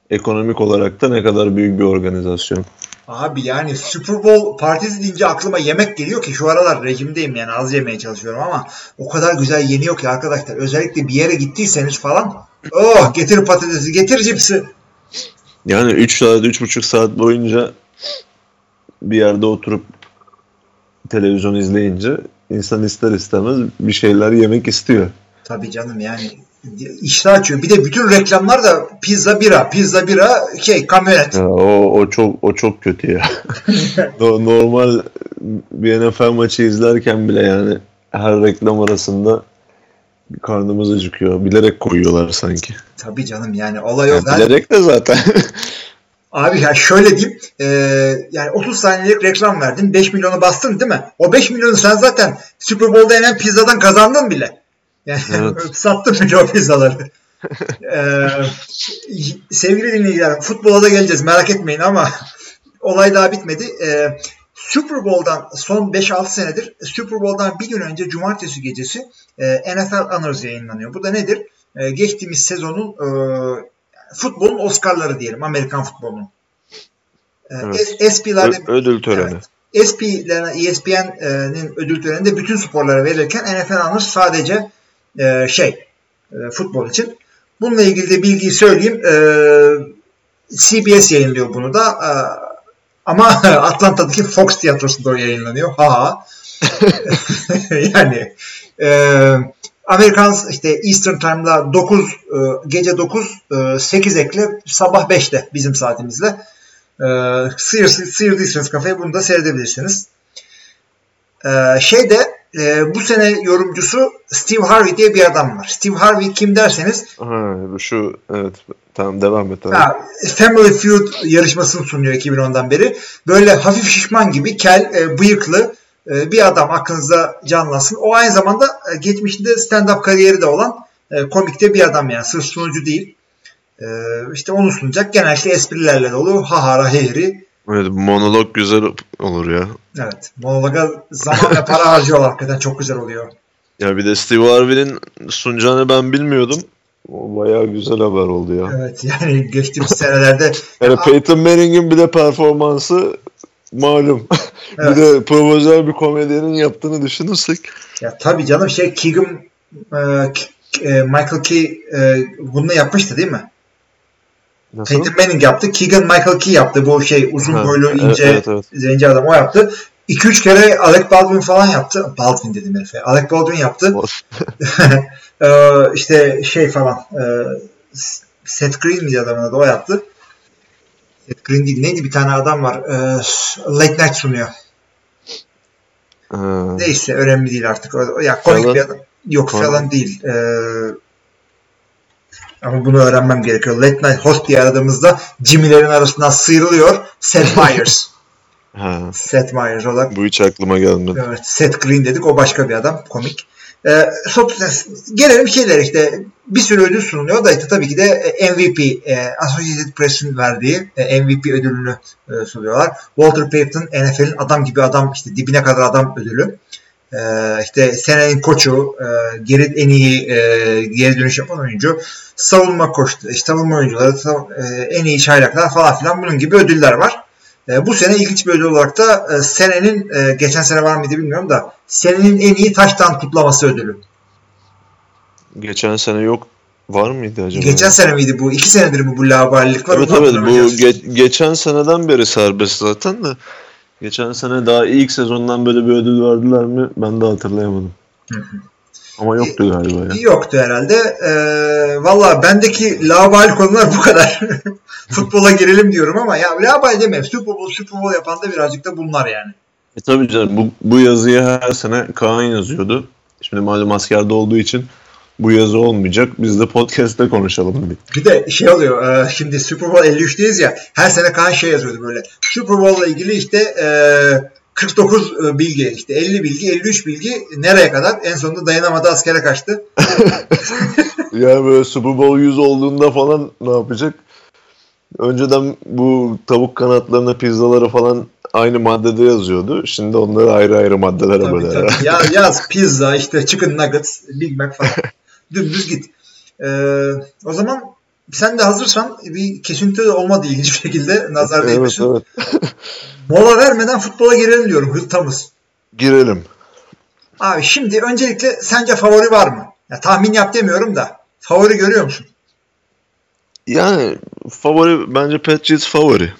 ekonomik olarak da ne kadar büyük bir organizasyon. Abi yani Super Bowl partisi deyince aklıma yemek geliyor ki şu aralar rejimdeyim yani az yemeye çalışıyorum ama o kadar güzel yeniyor ki arkadaşlar. Özellikle bir yere gittiyseniz falan oh getir patatesi getir cipsi. Yani 3 saat, 3,5 saat boyunca bir yerde oturup televizyon izleyince insan ister istemez bir şeyler yemek istiyor. Tabii canım yani iştah açıyor. Bir de bütün reklamlar da pizza bira, pizza bira şey kamyonet. Ya o, o çok o çok kötü ya. No- Normal bir NFL maçı izlerken bile yani her reklam arasında karnımız acıkıyor. Bilerek koyuyorlar sanki. Tabii canım yani olay o. Yani Ben- bilerek de zaten. Abi ya şöyle diyeyim. e, yani 30 saniyelik reklam verdin. 5 milyonu bastın değil mi? O 5 milyonu sen zaten Super Bowl'da yenen pizzadan kazandın bile. Yani Evet. sattın bile o pizzaları. e, sevgili dinleyiciler futbola da geleceğiz merak etmeyin ama olay daha bitmedi. E, Super Bowl'dan son 5-6 senedir Super Bowl'dan bir gün önce cumartesi gecesi e, NFL Honors yayınlanıyor. Bu da nedir? E, geçtiğimiz sezonun e, futbolun Oscar'ları diyelim. Amerikan futbolunun. E, Evet. Ö- ödül töreni. Evet. ESPN'nin ödül töreninde bütün sporlara verilirken NFL Honors sadece e, şey e, futbol için. Bununla ilgili de bilgiyi söyleyeyim. E, CBS yayınlıyor bunu da. E, ama Atlanta'daki Fox tiyatrosunda o yayınlanıyor. Ha ha. yani e, Amerikan işte Eastern Time'da 9 e, gece 9 e, 8 ekle sabah 5'te bizim saatimizle. E, sıyır, sıyırdıysanız kafayı bunu da seyredebilirsiniz. E, şeyde e, bu sene yorumcusu Steve Harvey diye bir adam var. Steve Harvey kim derseniz Ha, şu evet tamam devam et abi. Ha, Family Feud yarışmasını sunuyor 2010'dan beri. Böyle hafif şişman gibi kel, e, bıyıklı e, bir adam aklınızda canlansın. O aynı zamanda e, geçmişinde stand-up kariyeri de olan e, komikte bir adam yani. Sırf sunucu değil. E, işte onu sunacak. Genellikle esprilerle dolu. Hahara hehri. Evet monolog güzel olur ya. Evet. Monologa zaman ve para harcıyorlar. Hakikaten çok güzel oluyor. Ya bir de Steve Harvey'nin sunacağını ben bilmiyordum. O bayağı güzel haber oldu ya. Evet yani geçtiğimiz senelerde Yani Peyton Manning'in bir de performansı malum. Evet. bir de profesyonel bir komedyenin yaptığını düşünürsek. ya tabii canım şey Keegan e, e, Michael Key e, bunu yapmıştı değil mi? Nasıl? Peyton Manning yaptı. Keegan Michael Key yaptı. Bu şey uzun boylu evet, ince evet, evet. zenci adam o yaptı. 2-3 kere Alec Baldwin falan yaptı. Baldwin dedim herife. Alec Baldwin yaptı. Ee, işte şey falan e, Seth Green miydi adamın adı? O yaptı. Seth Green değil. Neydi bir tane adam var. Ee, late Night sunuyor. Ha, Neyse önemli değil artık. Ya komik Fallon. bir adam. Yok Fallon. falan değil. Ee, ama bunu öğrenmem gerekiyor. Late Night Host diye aradığımızda Jimmy'lerin arasından sıyrılıyor. Seth Meyers. ha, Seth Meyers olarak. bu hiç aklıma gelmedi. Evet, Seth Green dedik. O başka bir adam. Komik. Ee, so- gelelim şeylere işte bir sürü ödül sunuluyor da işte tabii ki de e, MVP e, Associated Press'in verdiği e, MVP ödülünü e, sunuyorlar. Walter Payton NFL'in adam gibi adam işte dibine kadar adam ödülü. E, işte senenin koçu, e, geri en iyi e, geri dönüş yapan oyuncu, savunma koçu, işte savunma oyuncuları, sav- e, en iyi çaylaklar falan filan bunun gibi ödüller var. E, bu sene ilginç bir ödül olarak da e, senenin e, geçen sene var mıydı bilmiyorum da senenin en iyi taştan kutlaması ödülü. Geçen sene yok var mıydı acaba? Geçen sene miydi bu? İki senedir mi bu laubalilik var? Evet evet bu ge- geçen seneden beri serbest zaten de. Geçen sene daha ilk sezondan böyle bir ödül verdiler mi ben de hatırlayamadım. Ama yoktu galiba ya. Yoktu herhalde. Ee, Valla bendeki laubali konular bu kadar. Futbola girelim diyorum ama ya laubali demeyeyim. Super Bowl, Super Bowl yapan da birazcık da bunlar yani. E tabii canım bu, bu yazıyı her sene Kaan yazıyordu. Şimdi malum askerde olduğu için bu yazı olmayacak. Biz de podcast'te konuşalım dedik. Bir de şey oluyor. e, şimdi Super Bowl 53'teyiz ya. Her sene Kaan şey yazıyordu böyle. Super Bowl'la ilgili işte e, 49 bilgi, işte 50 bilgi, 53 bilgi nereye kadar? En sonunda dayanamadı askere kaçtı. Yani böyle Super Bowl 100 olduğunda falan ne yapacak? Önceden bu tavuk kanatlarına pizzaları falan aynı maddede yazıyordu. Şimdi onları ayrı ayrı maddelere Tabii, böler. tabii. Ya, yaz pizza, işte chicken nuggets, Big Mac falan. Dümdüz git. Ee, o zaman sen de hazırsan bir kesinti olmadı ilginç bir şekilde nazar evet değmesin. evet. Mola vermeden futbola girelim diyorum hırtamız. Girelim. Abi şimdi öncelikle sence favori var mı? Ya tahmin yap demiyorum da favori görüyor musun? Yani favori bence Patriots favori.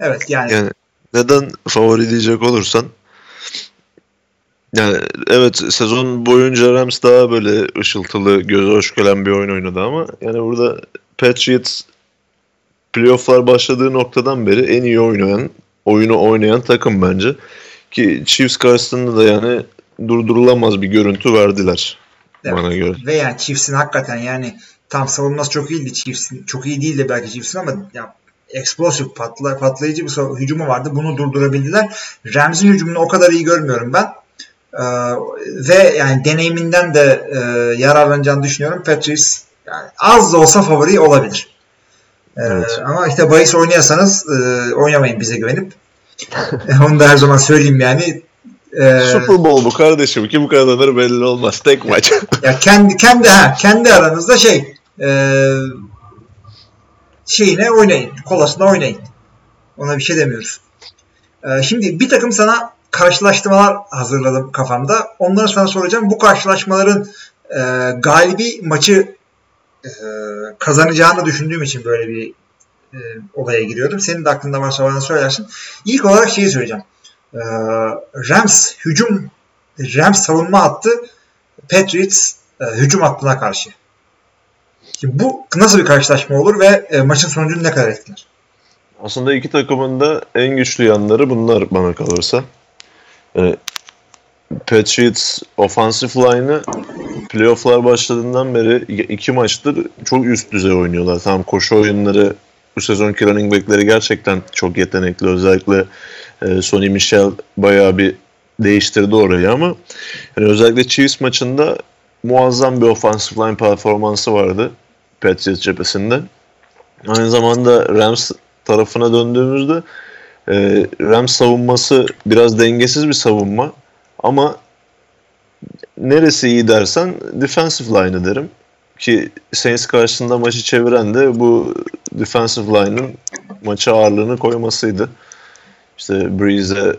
Evet yani, Yani neden favori diyecek olursan yani evet sezon boyunca Rams daha böyle ışıltılı, göze hoş gelen bir oyun oynadı ama yani burada Patriots playofflar başladığı noktadan beri en iyi oynayan, oyunu oynayan takım bence. Ki Chiefs karşısında da yani durdurulamaz bir görüntü verdiler Evet. bana göre. Ve yani Chiefs'in hakikaten yani tam savunması çok iyiydi Chiefs'in. Çok iyi değildi belki Chiefs'in ama ya eksplosif patla, patlayıcı bir hücumu vardı. Bunu durdurabildiler. Rams'in hücumunu o kadar iyi görmüyorum ben. Ee, ve yani deneyiminden de e, yararlanacağını düşünüyorum. Patrice yani az da olsa favori olabilir. Evet. Ama işte bahis oynuyorsanız e, oynamayın bize güvenip. Onu da her zaman söyleyeyim yani. Ee, Super Bowl bu kardeşim. Kim kazanır belli olmaz. Tek maç. ya kendi kendi ha kendi aranızda şey e, şeyine oynayın. Kolasına oynayın. Ona bir şey demiyoruz. E, şimdi bir takım sana karşılaştırmalar hazırladım kafamda. Onları sana soracağım. Bu karşılaşmaların e, galibi maçı e, kazanacağını düşündüğüm için böyle bir e, olaya giriyorum. Senin de aklında varsa bana söylersin. İlk olarak şeyi söyleyeceğim. E, Rams hücum Rams savunma hattı Patriots e, hücum hattına karşı. Şimdi bu nasıl bir karşılaşma olur ve e, maçın sonucunu ne kadar etkiler? Aslında iki takımın da en güçlü yanları bunlar bana kalırsa. Ee, Patriots offensive line'ı playofflar başladığından beri iki maçtır çok üst düzey oynuyorlar. Tamam koşu oyunları bu sezonki running back'leri gerçekten çok yetenekli. Özellikle e, Sonny Michel bayağı bir değiştirdi orayı ama yani özellikle Chiefs maçında muazzam bir offensive line performansı vardı Patriots cephesinde. Aynı zamanda Rams tarafına döndüğümüzde e, Rams savunması biraz dengesiz bir savunma ama neresi iyi dersen defensive line'ı derim. Ki Saints karşısında maçı çeviren de bu defensive line'ın maça ağırlığını koymasıydı. İşte Breeze'e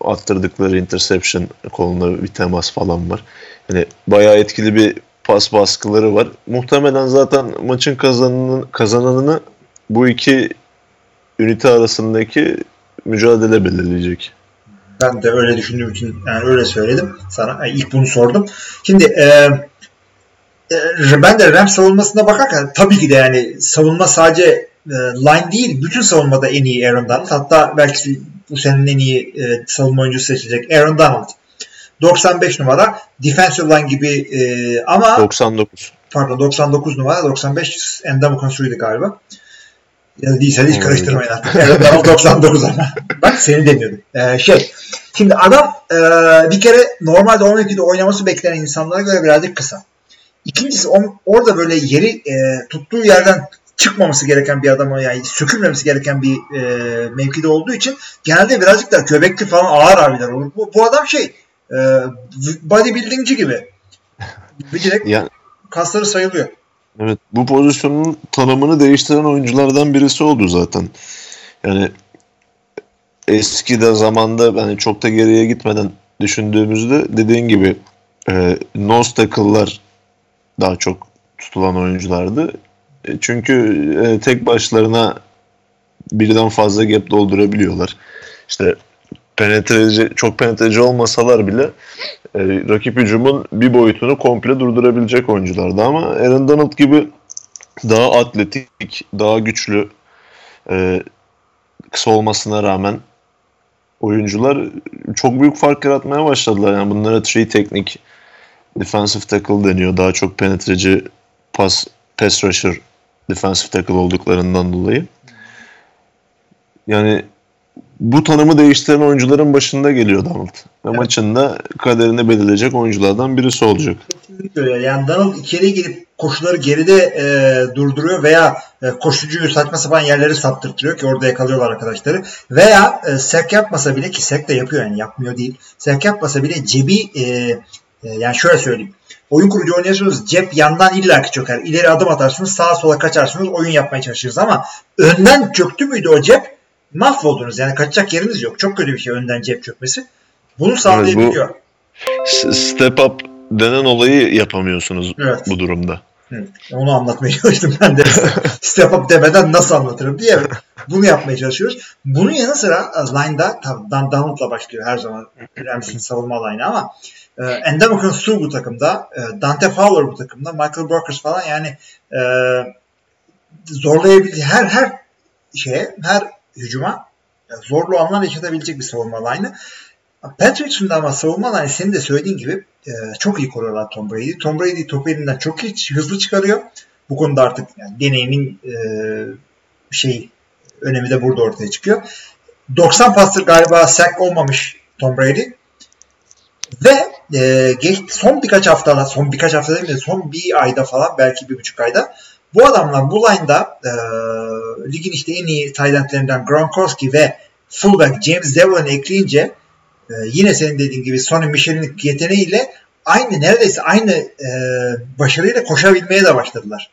attırdıkları interception koluna bir temas falan var. Yani bayağı etkili bir pas baskıları var. Muhtemelen zaten maçın kazananını, kazananını bu iki ünite arasındaki mücadele belirleyecek. Ben de öyle düşündüğüm için yani öyle söyledim sana. Yani ilk bunu sordum. Şimdi e, e, ben de Rams savunmasına bakarken tabii ki de yani savunma sadece e, line değil bütün savunmada en iyi Aaron Donald. Hatta belki bu senin en iyi e, savunma oyuncusu seçilecek Aaron Donald. 95 numara defensive line gibi e, ama 99. pardon 99 numara 95 Endam Konsu'ydu galiba. Ya değilse de hiç karıştırmayın artık. Evet, Donald 99 ama. Bak seni demiyordum. Ee, şey, şimdi adam e, bir kere normalde 12'de oynaması beklenen insanlara göre birazcık kısa. İkincisi on, orada böyle yeri e, tuttuğu yerden çıkmaması gereken bir adama yani sökülmemesi gereken bir e, mevkide olduğu için genelde birazcık da göbekli falan ağır abiler olur. Bu, bu adam şey e, bodybuildingci gibi. Bir direkt Yani kasları sayılıyor. Evet bu pozisyonun tanımını değiştiren oyunculardan birisi oldu zaten. Yani eskide zamanda yani çok da geriye gitmeden düşündüğümüzde dediğin gibi e, nose tackle'lar daha çok tutulan oyunculardı. E, çünkü e, tek başlarına birden fazla gap doldurabiliyorlar. İşte penetreci, çok penetreci olmasalar bile e, rakip hücumun bir boyutunu komple durdurabilecek oyunculardı ama Aaron Donald gibi daha atletik, daha güçlü e, kısa olmasına rağmen oyuncular çok büyük fark yaratmaya başladılar. Yani bunlara three teknik defensive tackle deniyor. Daha çok penetreci pas pass rusher defensive tackle olduklarından dolayı. Yani bu tanımı değiştiren oyuncuların başında geliyor Donald. Ve Evet. maçında kaderini belirleyecek oyunculardan birisi olacak. Kesinlikle. Yani Donald içeri girip koşuları geride e, durduruyor veya e, koşucuyu saçma sapan yerlere saptırtıyor ki orada yakalıyorlar arkadaşları. Veya e, sek yapmasa bile ki sek de yapıyor yani yapmıyor değil. Sek yapmasa bile cebi e, e, yani şöyle söyleyeyim. Oyun kurucu oynuyorsunuz cep yandan illaki çöker. İleri adım atarsınız sağa sola kaçarsınız oyun yapmaya çalışırsınız ama önden çöktü müydü o cep mahvoldunuz. Yani kaçacak yeriniz yok. Çok kötü bir şey önden cep çökmesi. Bunu sağlayabiliyor. S- Step up denen olayı yapamıyorsunuz Evet. bu durumda. Evet, onu anlatmaya çalıştım ben de. Step up demeden nasıl anlatırım diye bunu yapmaya çalışıyoruz. Bunun yanı sıra e, line'da tabii Dan Donald'la başlıyor her zaman Rams'in savunma line'ı ama e, Endamuk'un Su bu takımda, e, Dante Fowler bu takımda, Michael Burkers falan yani e, zorlayabildiği her her şeye, her hücuma e, zorlu anlar yaşatabilecek bir savunma line'ı. Patriots'un da ama savunma hani senin de söylediğin gibi e, çok iyi koruyorlar Tom Brady. Tom Brady topu elinden çok iyi hızlı çıkarıyor. Bu konuda artık yani deneyimin e, şey önemi de burada ortaya çıkıyor. 90 pastır galiba sack olmamış Tom Brady. Ve e, geç, son birkaç haftada, son birkaç hafta değil mi? Son bir ayda falan belki bir buçuk ayda bu adamlar bu line'da e, ligin işte en iyi tight Gronkowski ve fullback James Devlin ekleyince e, yine senin dediğin gibi Sonny Michel'in yeteneğiyle aynı neredeyse aynı e, başarıyla koşabilmeye de başladılar.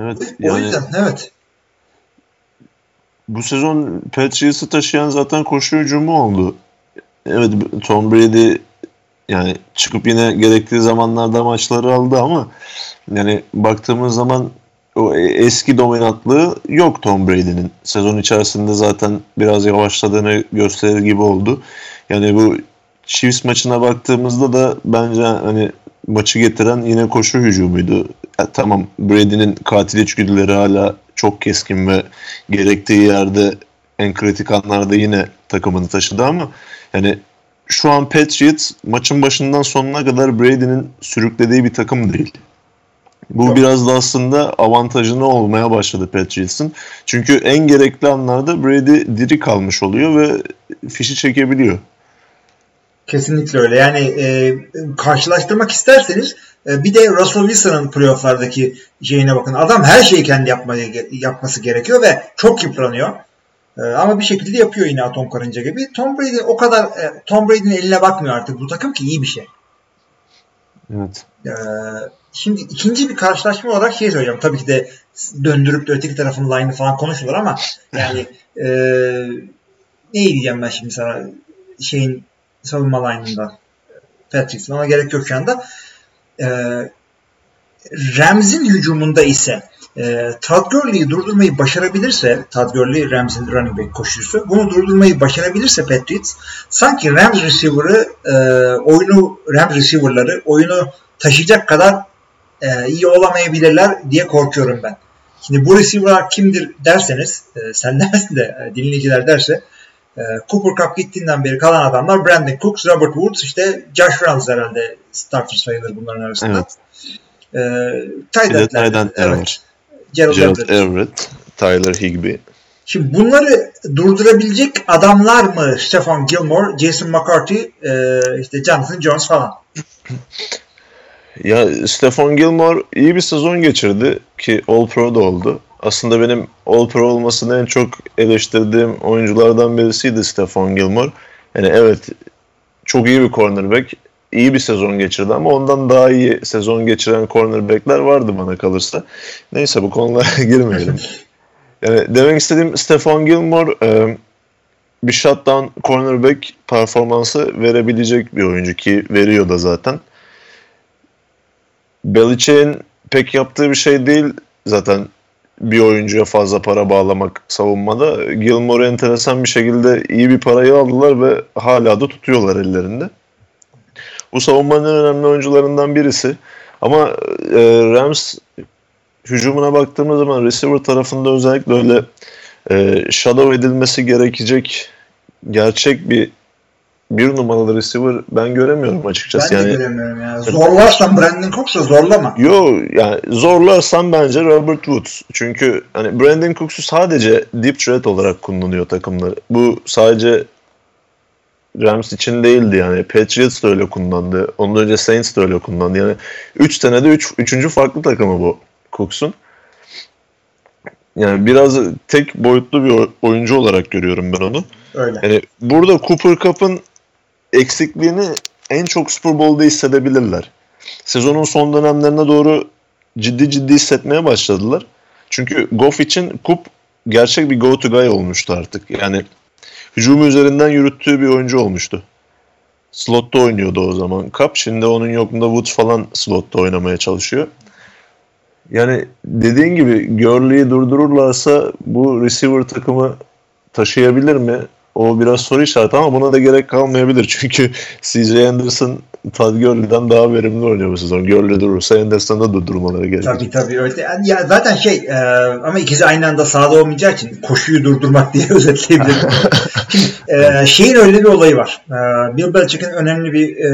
Evet. Yani, o yüzden evet. Bu sezon Patriots'ı taşıyan zaten koşu hücumu oldu. Evet Tom Brady yani çıkıp yine gerektiği zamanlarda maçları aldı ama yani baktığımız zaman o eski dominantlığı yok Tom Brady'nin. Sezon içerisinde zaten biraz yavaşladığını gösterir gibi oldu. Yani bu Chiefs maçına baktığımızda da bence hani maçı getiren yine koşu hücumuydu. Ya, tamam Brady'nin katil içgüdüleri hala çok keskin ve gerektiği yerde en kritik anlarda yine takımını taşıdı ama yani şu an Patriots maçın başından sonuna kadar Brady'nin sürüklediği bir takım değil. Bu Yok. biraz da aslında avantajını olmaya başladı Patriots'ın. Çünkü en gerekli anlarda Brady diri kalmış oluyor ve fişi çekebiliyor. Kesinlikle öyle. Yani e, karşılaştırmak isterseniz e, bir de Russell Wilson'ın playofflardaki şeyine bakın. Adam her şeyi kendi yapmayı, yapması gerekiyor ve çok yıpranıyor. E, ama bir şekilde yapıyor yine atom karınca gibi. Tom Brady o kadar e, Tom Brady'nin eline bakmıyor artık bu takım ki iyi bir şey. Evet. E, şimdi ikinci bir karşılaşma olarak şey söyleyeceğim. Tabii ki de döndürüp de öteki tarafın line'ı falan konuşulur ama yani e, ne diyeceğim ben şimdi sana şeyin savunma line'ında Patrick'sin ama gerek yok şu anda. E, Rams'in hücumunda ise e, Todd Gurley'i durdurmayı başarabilirse Todd Gurley Rams'in running back koşucusu bunu durdurmayı başarabilirse Patriots sanki Rams receiver'ı e, oyunu Rams receiver'ları oyunu taşıyacak kadar e, iyi olamayabilirler diye korkuyorum ben. Şimdi bu receiver'lar kimdir derseniz e, sen dersin de e, dinleyiciler derse e, Cooper Cup gittiğinden beri kalan adamlar Brandon Cooks, Robert Woods işte Josh Reynolds herhalde starter sayılır bunların arasında. Evet. E, Tight evet. Gerald, Gerald Everett. Everett, Tyler Higby. Şimdi bunları durdurabilecek adamlar mı? Stefan Gilmore, Jason McCarthy, e, işte Jonathan Jones falan. Ya Stefan Gilmore iyi bir sezon geçirdi ki All Pro da oldu. Aslında benim All Pro olmasını en çok eleştirdiğim oyunculardan birisiydi Stefan Gilmore. Yani evet çok iyi bir cornerback. İyi bir sezon geçirdi ama ondan daha iyi sezon geçiren cornerbackler vardı bana kalırsa. Neyse bu konulara girmeyelim. Yani demek istediğim Stefan Gilmore e, bir shutdown cornerback performansı verebilecek bir oyuncu ki veriyor da zaten. Belichick'in pek yaptığı bir şey değil zaten bir oyuncuya fazla para bağlamak savunmada. Gilmore enteresan bir şekilde iyi bir parayı aldılar ve hala da tutuyorlar ellerinde. Bu savunmanın en önemli oyuncularından birisi. Ama e, Rams hücumuna baktığımız zaman receiver tarafında özellikle öyle e, shadow edilmesi gerekecek gerçek bir bir numaralı receiver ben göremiyorum açıkçası. Ben de yani, göremiyorum ya. Zorlarsan Brandon Cooks'a zorlama. Yo yani zorlarsan bence Robert Woods. Çünkü hani Brandon Cooks'u sadece deep threat olarak kullanıyor takımları. Bu sadece Rams için değildi yani. Patriots da öyle kullandı. Ondan önce Saints de öyle kullandı. Yani 3 tane de 3. Üç, üçüncü farklı takımı bu Cooks'un. Yani biraz tek boyutlu bir oyuncu olarak görüyorum ben onu. Öyle. Yani burada Cooper Cup'ın eksikliğini en çok Super Bowl'da hissedebilirler. Sezonun son dönemlerine doğru ciddi ciddi hissetmeye başladılar. Çünkü Goff için Kup gerçek bir go-to guy olmuştu artık. Yani hücumu üzerinden yürüttüğü bir oyuncu olmuştu. Slotta oynuyordu o zaman Cup. Şimdi onun yokluğunda Woods falan slotta oynamaya çalışıyor. Yani dediğin gibi Gurley'i durdururlarsa bu receiver takımı taşıyabilir mi? O biraz soru işareti ama buna da gerek kalmayabilir. Çünkü CJ Anderson Todd Gurley'den daha verimli oynuyor bu sezon. Gurley durursa Anderson'da da durmaları gerekiyor. Tabii tabii öyle. Ya zaten şey e, ama ikisi aynı anda sahada olmayacağı için koşuyu durdurmak diye özetleyebilirim. Şimdi e, şeyin öyle bir olayı var. E, Bill Belichick'in önemli bir e,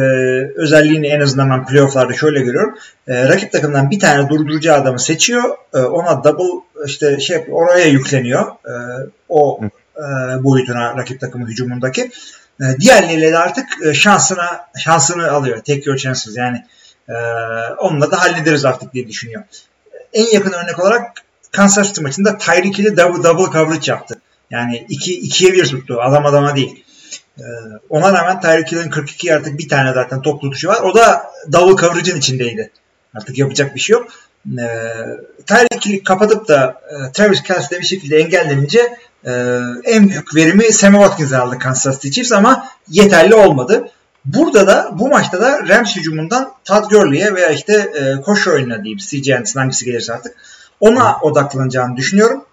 özelliğini en azından ben playofflarda şöyle görüyorum. E, rakip takımdan bir tane durduracağı adamı seçiyor. E, ona double işte şey oraya yükleniyor. E, o e, boyutuna rakip takımın hücumundaki. E, diğerleriyle de artık e, şansına şansını alıyor. Tek your chances yani. E, onunla da hallederiz artık diye düşünüyor. En yakın örnek olarak Kansas City maçında Tyreek ile double, double coverage yaptı. Yani iki, ikiye bir tuttu. Adam adama değil. Ee, ona rağmen Tyreek Hill'in 42 artık bir tane zaten top tutuşu var. O da double coverage'ın içindeydi. Artık yapacak bir şey yok. Ee, Tyreek kapatıp da e, Travis Kelsey'de bir şekilde engellenince e, en büyük verimi Sammy Watkins'e aldı Kansas City Chiefs ama yeterli olmadı. Burada da bu maçta da Rams hücumundan Todd Gurley'e veya işte e, koşu oyununa diyeyim CJ Anderson hangisi gelirse artık ona odaklanacağını düşünüyorum.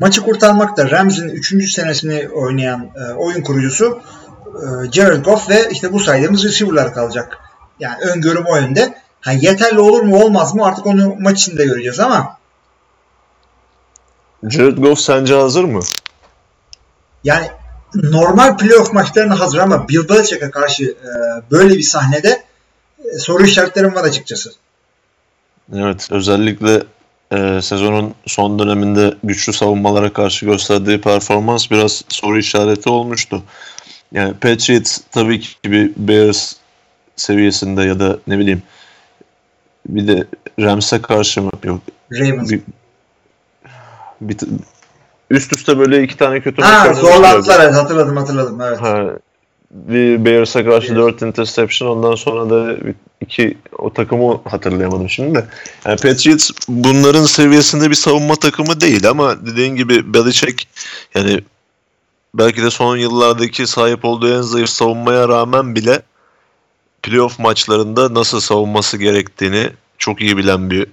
Maçı kurtarmakta Rams'in 3. senesini oynayan e, oyun kurucusu e, Jared Goff ve işte bu saydığımız receiver'lar kalacak. Yani öngörüm o yönde. Ha, yeterli olur mu olmaz mı artık onu maç içinde göreceğiz ama Jared Goff sence hazır mı? Yani normal playoff maçlarına hazır ama Bill Belichick'e karşı e, böyle bir sahnede e, soru işaretlerim var açıkçası. Evet özellikle e, sezonun son döneminde güçlü savunmalara karşı gösterdiği performans biraz soru işareti olmuştu. Yani Patriots tabii ki bir Bears seviyesinde ya da ne bileyim bir de Rams'e karşı mı? Yok. Ravens. Bir, bir, üst üste böyle iki tane kötü Ha maç zorlandılar evet hatırladım hatırladım evet. Ha, bir Bears'a karşı Bears. 4 interception ondan sonra da iki o takımı hatırlayamadım şimdi de. Yani Patriots bunların seviyesinde bir savunma takımı değil ama dediğin gibi Belichick yani belki de son yıllardaki sahip olduğu en zayıf savunmaya rağmen bile playoff maçlarında nasıl savunması gerektiğini çok iyi bilen bir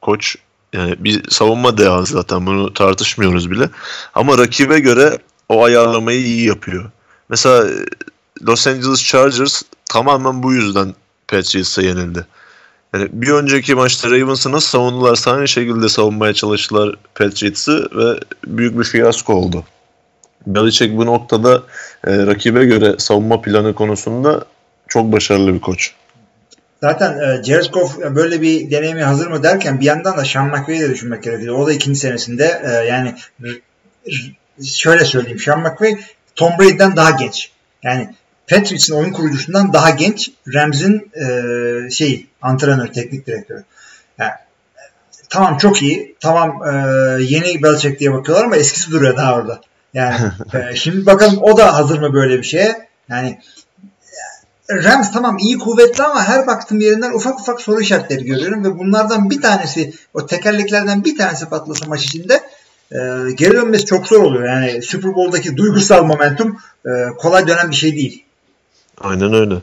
koç. Yani bir savunma dehası zaten bunu tartışmıyoruz bile. Ama rakibe göre o ayarlamayı iyi yapıyor. Mesela e, Los Angeles Chargers tamamen bu yüzden Patriots'a yenildi. Yani bir önceki maçta Ravens'ı nasıl savundularsa aynı şekilde savunmaya çalıştılar Patriots'ı ve büyük bir fiyasko oldu. Belichick bu noktada e, rakibe göre savunma planı konusunda çok başarılı bir koç. Zaten e, Goff e, böyle bir deneyime hazır mı derken bir yandan da Sean McVay'i de düşünmek gerekiyor. O da ikinci senesinde e, yani şöyle söyleyeyim Sean McVay Tom Brady'den daha genç. Yani Patriots'ın oyun kurucusundan daha genç. Rams'in e, şey antrenör, teknik direktörü. Yani, tamam çok iyi. Tamam e, yeni Belichick diye bakıyorlar ama eskisi duruyor daha orada. Yani e, şimdi bakalım o da hazır mı böyle bir şeye? Yani Rams tamam iyi kuvvetli ama her baktığım yerinden ufak ufak soru işaretleri görüyorum ve bunlardan bir tanesi o tekerleklerden bir tanesi patlasa maç içinde e, geri dönmesi çok zor oluyor. Yani Super Bowl'daki duygusal momentum e, kolay dönen bir şey değil. Aynen öyle.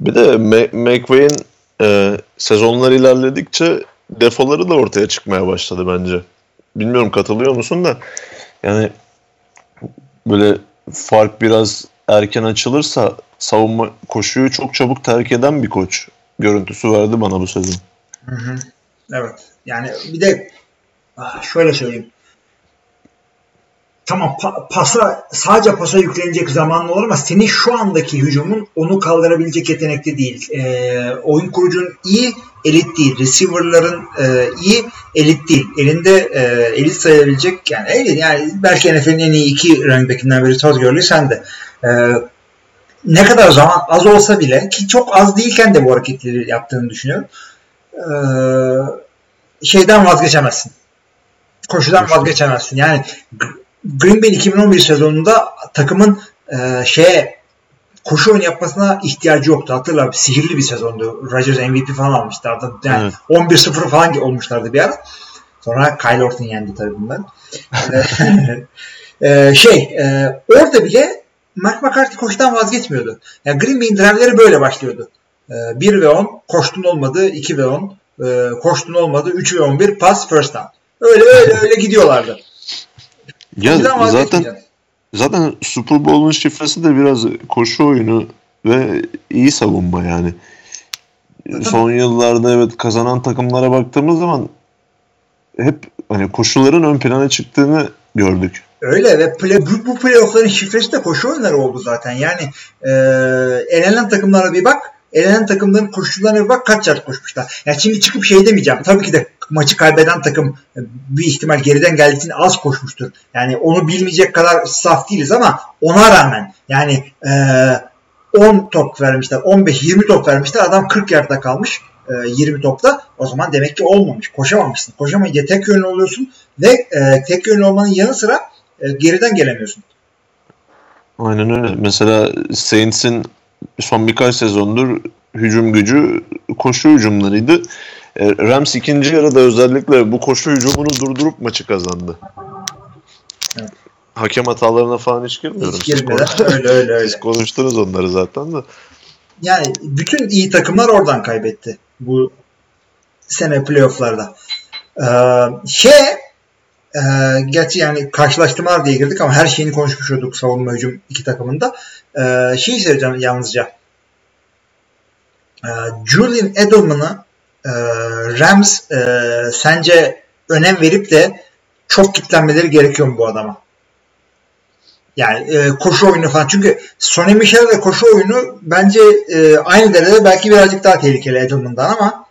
Bir de McVay'in e, sezonlar ilerledikçe defoları da ortaya çıkmaya başladı bence. Bilmiyorum katılıyor musun da yani böyle fark biraz erken açılırsa savunma koşuyu çok çabuk terk eden bir koç görüntüsü verdi bana bu sezon. Evet. Yani bir de ah, şöyle söyleyeyim. Tamam pa- pasa sadece pasa yüklenecek zamanlı olur ama senin şu andaki hücumun onu kaldırabilecek yetenekte değil. Ee, oyun kurucun iyi, elit değil. Receiver'ların e, iyi, elit değil. Elinde e, elit sayabilecek yani elit yani belki NFL'in en iyi iki running back'inden biri Todd Gurley sen de. Ee, ne kadar zaman az olsa bile ki çok az değilken de bu hareketleri yaptığını düşünüyorum. Ee, şeyden vazgeçemezsin. Koşudan Koşu. vazgeçemezsin. Yani Green Bay 2011 sezonunda takımın e, şeye koşu oyunu yapmasına ihtiyacı yoktu. Hatırlar sihirli bir sezondu. Rodgers MVP falan almışlardı. Yani 11-0 falan olmuşlardı bir ara. Sonra Kyle Orton yendi tabii bunlar. Ee, şey e, orada bile Mark McCarthy koşudan vazgeçmiyordu. Yani Green Bay'in drive'leri böyle başlıyordu. Ee, 1 ve 10 koştun olmadı 2 ve 10 e, koştun olmadı 3 ve 11 pas first down. Öyle öyle öyle gidiyorlardı. Ya zaten zaten Super Bowl'un şifresi de biraz koşu oyunu ve iyi savunma yani. Son yıllarda evet kazanan takımlara baktığımız zaman hep hani koşuların ön plana çıktığını gördük. Öyle ve play, bu, bu playoff'ların şifresi de koşu oyunları oldu zaten. Yani e, elenen takımlara bir bak. Elenen takımların koşularına bir bak kaç yard koşmuşlar. Yani şimdi çıkıp şey demeyeceğim. Tabii ki de maçı kaybeden takım e, bir ihtimal geriden geldiği için az koşmuştur. Yani onu bilmeyecek kadar saf değiliz ama ona rağmen yani e, 10 top vermişler, 15-20 top vermişler. Adam 40 yardta kalmış e, 20 topta. O zaman demek ki olmamış. Koşamamışsın. Koşamayınca tek yönlü oluyorsun ve e, tek yönlü olmanın yanı sıra e, geriden gelemiyorsun. Aynen öyle. Mesela Saints'in son birkaç sezondur hücum gücü koşu hücumlarıydı. E, Rams ikinci yarıda özellikle bu koşu hücumunu durdurup maçı kazandı. Evet. Hakem hatalarına falan hiç girmiyorum. Hiç girmeden öyle öyle öyle. Siz konuştunuz onları zaten de. Yani bütün iyi takımlar oradan kaybetti bu sene playofflarda. Ee, şey e, gerçi yani karşılaştırmalar diye girdik ama her şeyini konuşmuş olduk savunma hücum iki takımında. Ee, şey söyleyeceğim yalnızca. Ee, Julian Edelman'ı e, Rams e, sence önem verip de çok kitlenmeleri gerekiyor mu bu adama? Yani e, koşu oyunu falan. Çünkü Sonny Michel ve koşu oyunu bence e, aynı derecede belki birazcık daha tehlikeli Edelman'dan ama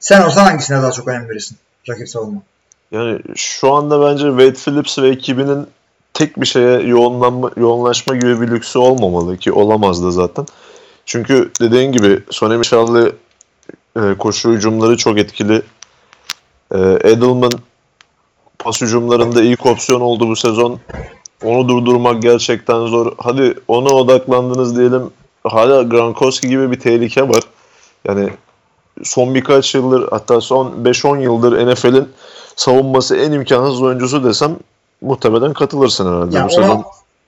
sen olsan hangisine daha çok önem verirsin? Rakip savunma. Yani şu anda bence Wade Phillips ve ekibinin tek bir şeye yoğunlanma, yoğunlaşma gibi bir lüksü olmamalı ki olamaz da zaten. Çünkü dediğin gibi Sonny Michel'li e, koşu hücumları çok etkili. E, Edelman pas hücumlarında ilk opsiyon oldu bu sezon. Onu durdurmak gerçekten zor. Hadi ona odaklandınız diyelim. Hala Gronkowski gibi bir tehlike var. Yani son birkaç yıldır hatta son 5-10 yıldır NFL'in savunması en imkansız oyuncusu desem muhtemelen katılırsın herhalde. Ya sezon ona,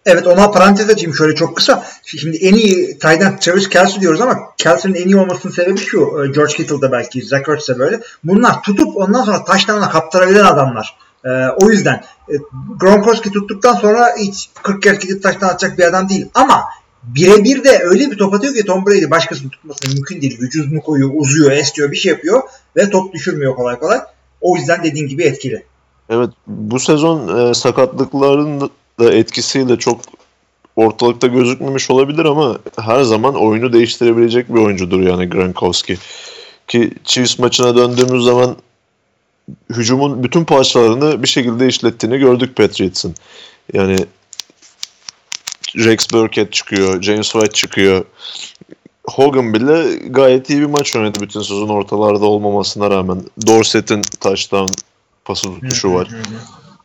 evet ona parantez açayım şöyle çok kısa. Şimdi en iyi Tayden Travis Kelsey diyoruz ama Kelsey'nin en iyi olmasının sebebi şu. e, George Kittle'da belki, Zach Ertz'e böyle. Bunlar tutup ondan sonra taşlarına kaptırabilen adamlar. E, o yüzden e, Gronkowski tuttuktan sonra hiç 40 kere gidip taştan atacak bir adam değil. Ama birebir de öyle bir top atıyor ki Tom Brady başkasının tutması mümkün değil. Vücudunu koyuyor, uzuyor, esniyor bir şey yapıyor ve top düşürmüyor kolay kolay. O yüzden dediğin gibi etkili. Evet bu sezon e, sakatlıkların da- etkisiyle çok ortalıkta gözükmemiş olabilir ama her zaman oyunu değiştirebilecek bir oyuncudur yani Gronkowski. Ki Chiefs maçına döndüğümüz zaman hücumun bütün parçalarını bir şekilde işlettiğini gördük Patriots'ın. Yani Rex Burkhead çıkıyor, James White çıkıyor. Hogan bile gayet iyi bir maç oynadı bütün sezon ortalarda olmamasına rağmen. Dorsett'in touchdown pası tutuşu var.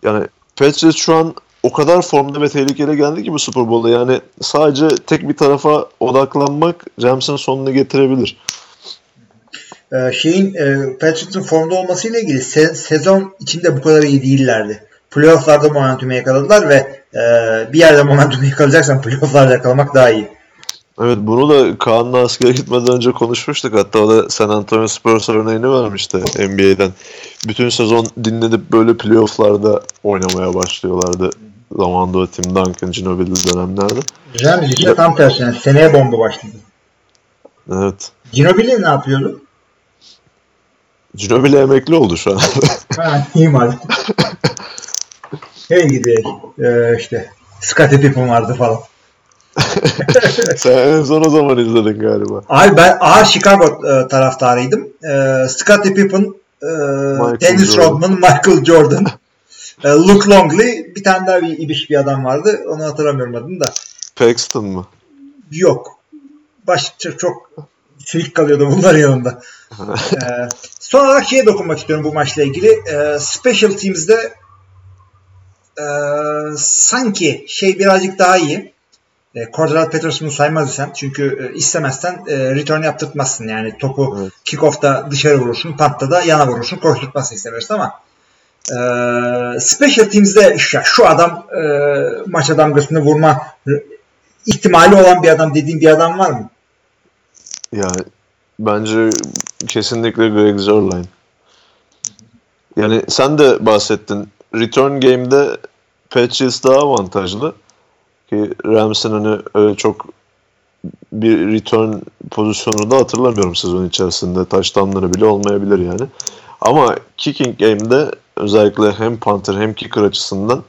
Yani Patriots şu an o kadar formda ve tehlikeli geldi ki bu Super Bowl'da. Yani sadece tek bir tarafa odaklanmak Rams'ın sonunu getirebilir. Ee, şeyin e, Patriots'ın formda olmasıyla ilgili se- sezon içinde bu kadar iyi değillerdi. Playoff'larda momentumu yakaladılar ve e, bir yerde momentumu yakalayacaksan playoff'larda yakalamak daha iyi. Evet bunu da Kaan'la askere gitmeden önce konuşmuştuk. Hatta o da San Antonio Spurs örneğini vermişti NBA'den. Bütün sezon dinlenip böyle playoff'larda oynamaya başlıyorlardı. Zamanında o Tim Duncan, Ginobili dönemlerde. Rams için de tam tersi. Yani seneye bomba başladı. Evet. Ginobili ne yapıyordu? Ginobili emekli oldu şu an. Ha, iyi madem. Hey gidi e, işte Scottie Pippen vardı falan. Sen en son o zaman izledin galiba. Abi ben ağır Chicago e, taraftarıydım. E, Scottie Pippen, e, Dennis Jordan. Rodman, Michael Jordan, e, Luke Longley, bir tane daha bir ibiş bir adam vardı. Onu hatırlamıyorum adını da. Paxton mı? Yok. Baş çok, çok silik kalıyordu bunların yanında. e, son olarak şeye dokunmak istiyorum bu maçla ilgili. E, special Teams'de e, sanki şey birazcık daha iyi. E, Cordell Patterson'u saymaz isen çünkü e, istemezsen e, return yaptırtmazsın yani topu Evet. kickoff'ta dışarı vurursun, puntta da yana vurursun, koşturtmazsın istemezsin ama e, special teams'de şu, şu adam e, maça damgasını vurma ihtimali olan bir adam dediğin bir adam var mı? Yani bence kesinlikle Greg Zuerlein. Yani sen de bahsettin. Return game'de Patriots daha avantajlı. Ki Rams'in hani öyle çok bir return pozisyonu da hatırlamıyorum sezon içerisinde. Touchdownları bile olmayabilir yani. Ama kicking game'de özellikle hem punter hem kicker açısından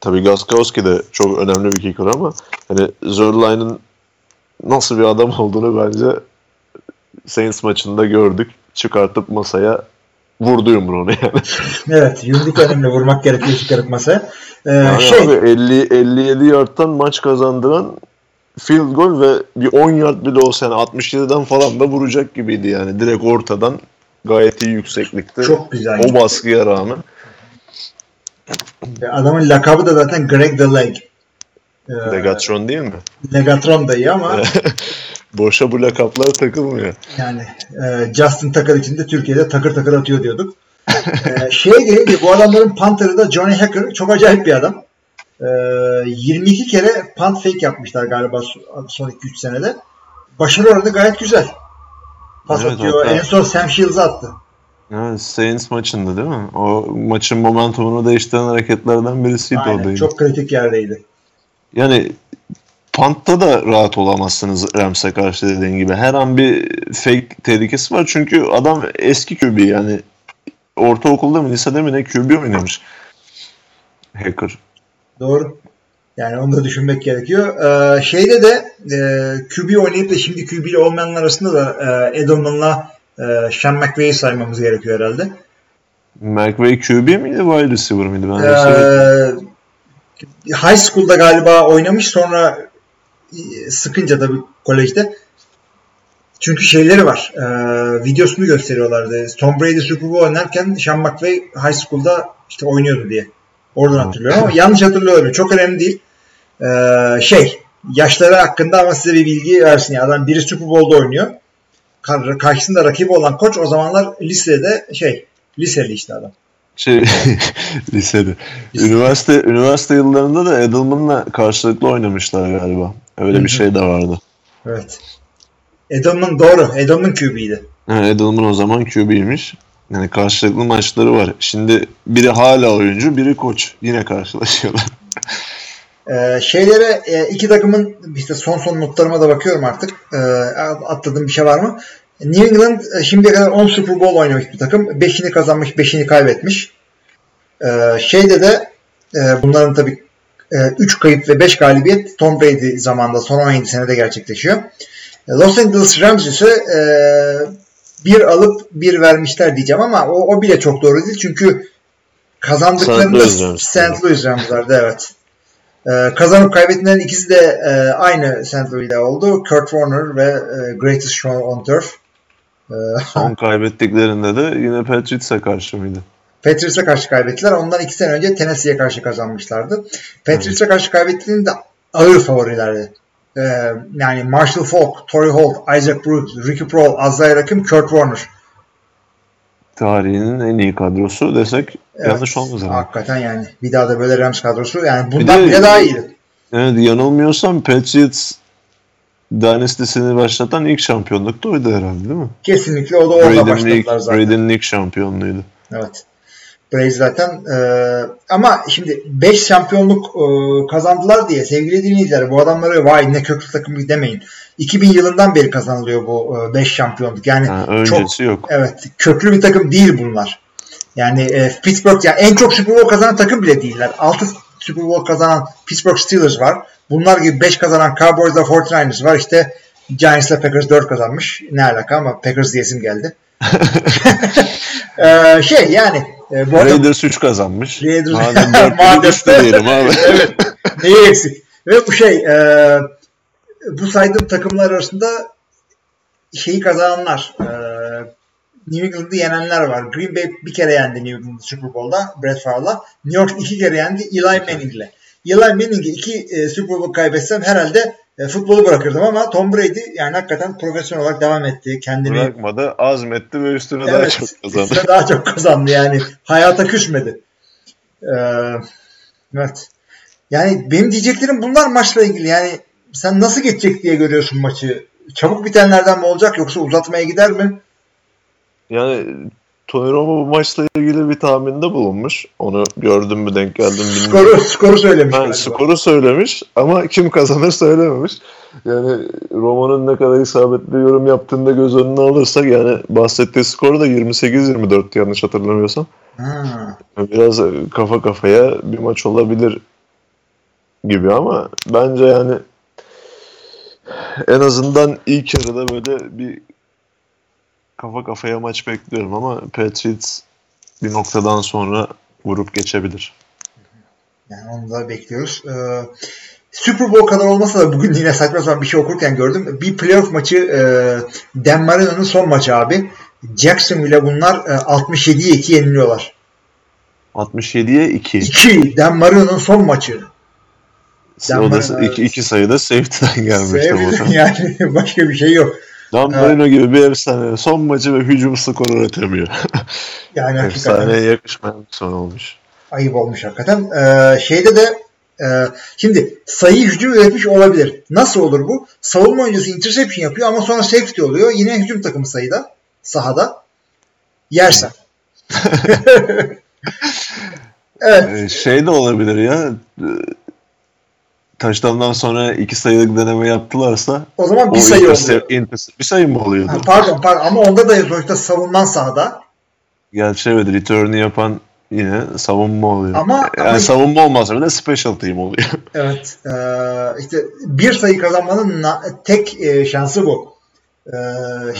tabii Gaskowski de çok önemli bir kicker ama hani Zerline'ın nasıl bir adam olduğunu bence Saints maçında gördük. Çıkartıp masaya vurdu yumruğunu yani. Evet yumruk önemli vurmak gerekiyor çıkarıp masaya. Ee, Yani şey, abi 50 57 yardtan maç kazandıran field goal ve bir 10 yard bile olsa yani 67'den falan da vuracak gibiydi yani. Direkt ortadan gayet iyi yükseklikte. Çok güzel. O baskıya rağmen. adamın lakabı da zaten Greg the Leg. Ee, Legatron değil mi? Legatron da iyi ama Boşa bu lakaplar takılmıyor. yani e, Justin Tucker için de Türkiye'de takır takır atıyor diyorduk. e, şeye gelince bu adamların punter'ı da Johnny Hacker çok acayip bir adam. E, 22 kere punt fake yapmışlar galiba son- son 2-3 senede. Başarı oranı gayet güzel. Pas Evet, atıyor. hatta- En son Sam Shields'a attı. Evet, Saints maçında değil mi? O maçın momentumunu değiştiren hareketlerden birisiydi o Aynen, da. çok kritik yerdeydi. Yani Pant'ta da rahat olamazsınız Rams'e karşı dediğin gibi. Her an bir fake tehlikesi var. Çünkü adam eski QB yani ortaokulda mı lisede mi ne QB oynamış. Hacker. Doğru. Yani onu da düşünmek gerekiyor. Ee, şeyde de e, QB oynayıp da şimdi QB'li olmayanlar arasında da e, Edelman'la e, Sean McVay'i saymamız gerekiyor herhalde. McVay QB miydi wide receiver miydi? Ben Ee, high school'da galiba oynamış sonra e, sıkınca tabii kolejde. Çünkü şeyleri var. E, videosunu gösteriyorlardı. Tom Brady Super Bowl oynarken Sean McVay high school'da işte oynuyordu diye. Oradan hatırlıyorum ama yanlış hatırlıyorum. Çok önemli değil. E, şey yaşları hakkında ama size bir bilgi versin. ya. Adam biri Super Bowl'da oynuyor. Kar- Karşısında rakibi olan koç o zamanlar lisede şey liseli işte adam. Şey lisede. Üniversite üniversite yıllarında da Edelman'la karşılıklı oynamışlar galiba. Öyle bir şey de vardı. Evet. Edelman doğru. Edelman QB'ydi. Yani Edelman o zaman QB'ymiş. Yani karşılıklı maçları var. Şimdi biri hala oyuncu, biri koç. Yine karşılaşıyorlar. Ee, şeylere e, iki takımın işte son son notlarıma da bakıyorum artık. Ee, atladığım bir şey var mı? New England e, şimdiye kadar 10 Super Bowl oynamış bir takım. 5'ini kazanmış, 5'ini kaybetmiş. Ee, şeyde de e, bunların tabii 3 kayıp ve 5 galibiyet Tom Brady zamanında son 17 senede gerçekleşiyor. E, Los Angeles Rams ise e, bir alıp bir vermişler diyeceğim ama o, o bile çok doğru değil. Çünkü kazandıklarında St. Louis Rams'lardı evet. Ee, kazanıp kaybettilerin ikisi de e, aynı St. Louis'de oldu. Kurt Warner ve e, Greatest Show on Turf. Ee, Son kaybettiklerinde de yine Patriots'a karşı mıydı? Patriots'a karşı kaybettiler. Ondan iki sene önce Tennessee'ye karşı kazanmışlardı. Patriots'a karşı kaybettiklerinde ağır favorilerdi. Ee, yani Marshall Falk, Torrey Holt, Isaac Brooks, Ricky Prohl, Isaiah Rakim, Kurt Warner. Tarihinin en iyi kadrosu desek yanlış olmaz herhalde. Hakikaten yani. Bir daha da böyle Rams kadrosu. Yani bundan de- bile daha iyiydi. Evet yanılmıyorsam Patriots Dynasty'sini başlatan ilk şampiyonluk da oydu herhalde değil mi? Kesinlikle o da orada Brady'nin ilk, başladılar zaten. Brady'nin ilk şampiyonluğuydu. Evet. Brady zaten e, ama şimdi 5 şampiyonluk e, kazandılar diye sevgili dinleyiciler bu adamlara vay ne köklü takım demeyin. 2000 yılından beri kazanılıyor bu 5 şampiyonluk. Yani Ha, çok öncesi yok. evet köklü bir takım değil bunlar. Yani e, Pittsburgh ya en çok Super Bowl kazanan takım bile değiller. 6 Super Bowl kazanan Pittsburgh Steelers var. Bunlar gibi 5 kazanan Cowboys'la 49ers var. İşte Giants'la Packers 4 kazanmış. Ne alaka ama Packers diyesim geldi. Ee, şey yani e, bu arada Raiders 3 kazanmış. Raiders- Madem 4 Madem- düştü diyelim abi. evet. Neyi eksik? Ve bu şey e, bu saydığım takımlar arasında şeyi kazananlar e, New England'ı yenenler var. Green Bay bir kere yendi New England'ı Super Bowl'da Brett Favre'la. New York iki kere yendi Eli Manning'le. Eli Manning'i iki e, Super Bowl kaybetsem herhalde e, futbolu bırakırdım ama Tom Brady yani hakikaten profesyonel olarak devam etti. Kendini Bırakmadı, azmetti ve üstüne daha Evet, çok kazandı. üstüne daha çok kazandı yani. Hayata küsmedi. Ee, evet. Yani benim diyeceklerim bunlar maçla ilgili. Yani sen nasıl geçecek diye görüyorsun maçı. Çabuk bitenlerden mi olacak yoksa uzatmaya gider mi? Yani Tony Romo bu maçla ilgili bir tahminde bulunmuş. Onu gördüm mü denk geldim bilmiyorum. Skoru, skoru söylemiş. Ha, skoru söylemiş ama kim kazanır söylememiş. Yani Romo'nun ne kadar isabetli yorum yaptığını da göz önüne alırsak yani bahsettiği skor da 28-24 yanlış hatırlamıyorsam. Ha. Biraz kafa kafaya bir maç olabilir gibi ama bence yani en azından ilk yarıda böyle bir kafa kafaya maç bekliyorum ama Patriots bir noktadan sonra vurup geçebilir. Yani onu da bekliyoruz. Ee, Super Bowl kadar olmasa da bugün yine saçma sapan bir şey okurken gördüm. Bir playoff maçı e, Dan Marino'nun son maçı abi. Jacksonville bunlar e, 67'ye 2 yeniliyorlar. 67'ye 2. 2. Dan Marino'nun son maçı. Dan O da Marino- iki, iki sayıda safety'den gelmişti bu. yani başka bir şey yok. Dan Marino gibi bir efsane son maçı ve hücum skoru üretemiyor. Yani Efsaneye yakışmayan bir son olmuş. ayıp olmuş hakikaten. Ee, şeyde de e, şimdi sayı hücum üretmiş olabilir. Nasıl olur bu? Savunma oyuncusu interception yapıyor ama sonra safety oluyor. Yine hücum takımı sayıda sahada yersen. evet. Ee, şey de olabilir ya. E, Taştandan sonra iki sayılık deneme yaptılarsa O zaman bir o sayı oluyor. bir sayı mı oluyordu? Ha, pardon pardon ama onda da sonuçta savunman sahada. Gerçi evet return'ı yapan yine savunma oluyor. Ama- yani ama- savunma olmasa bile special team oluyor. Evet. Ee, işte bir sayı kazanmanın tek e, şansı bu. Ee,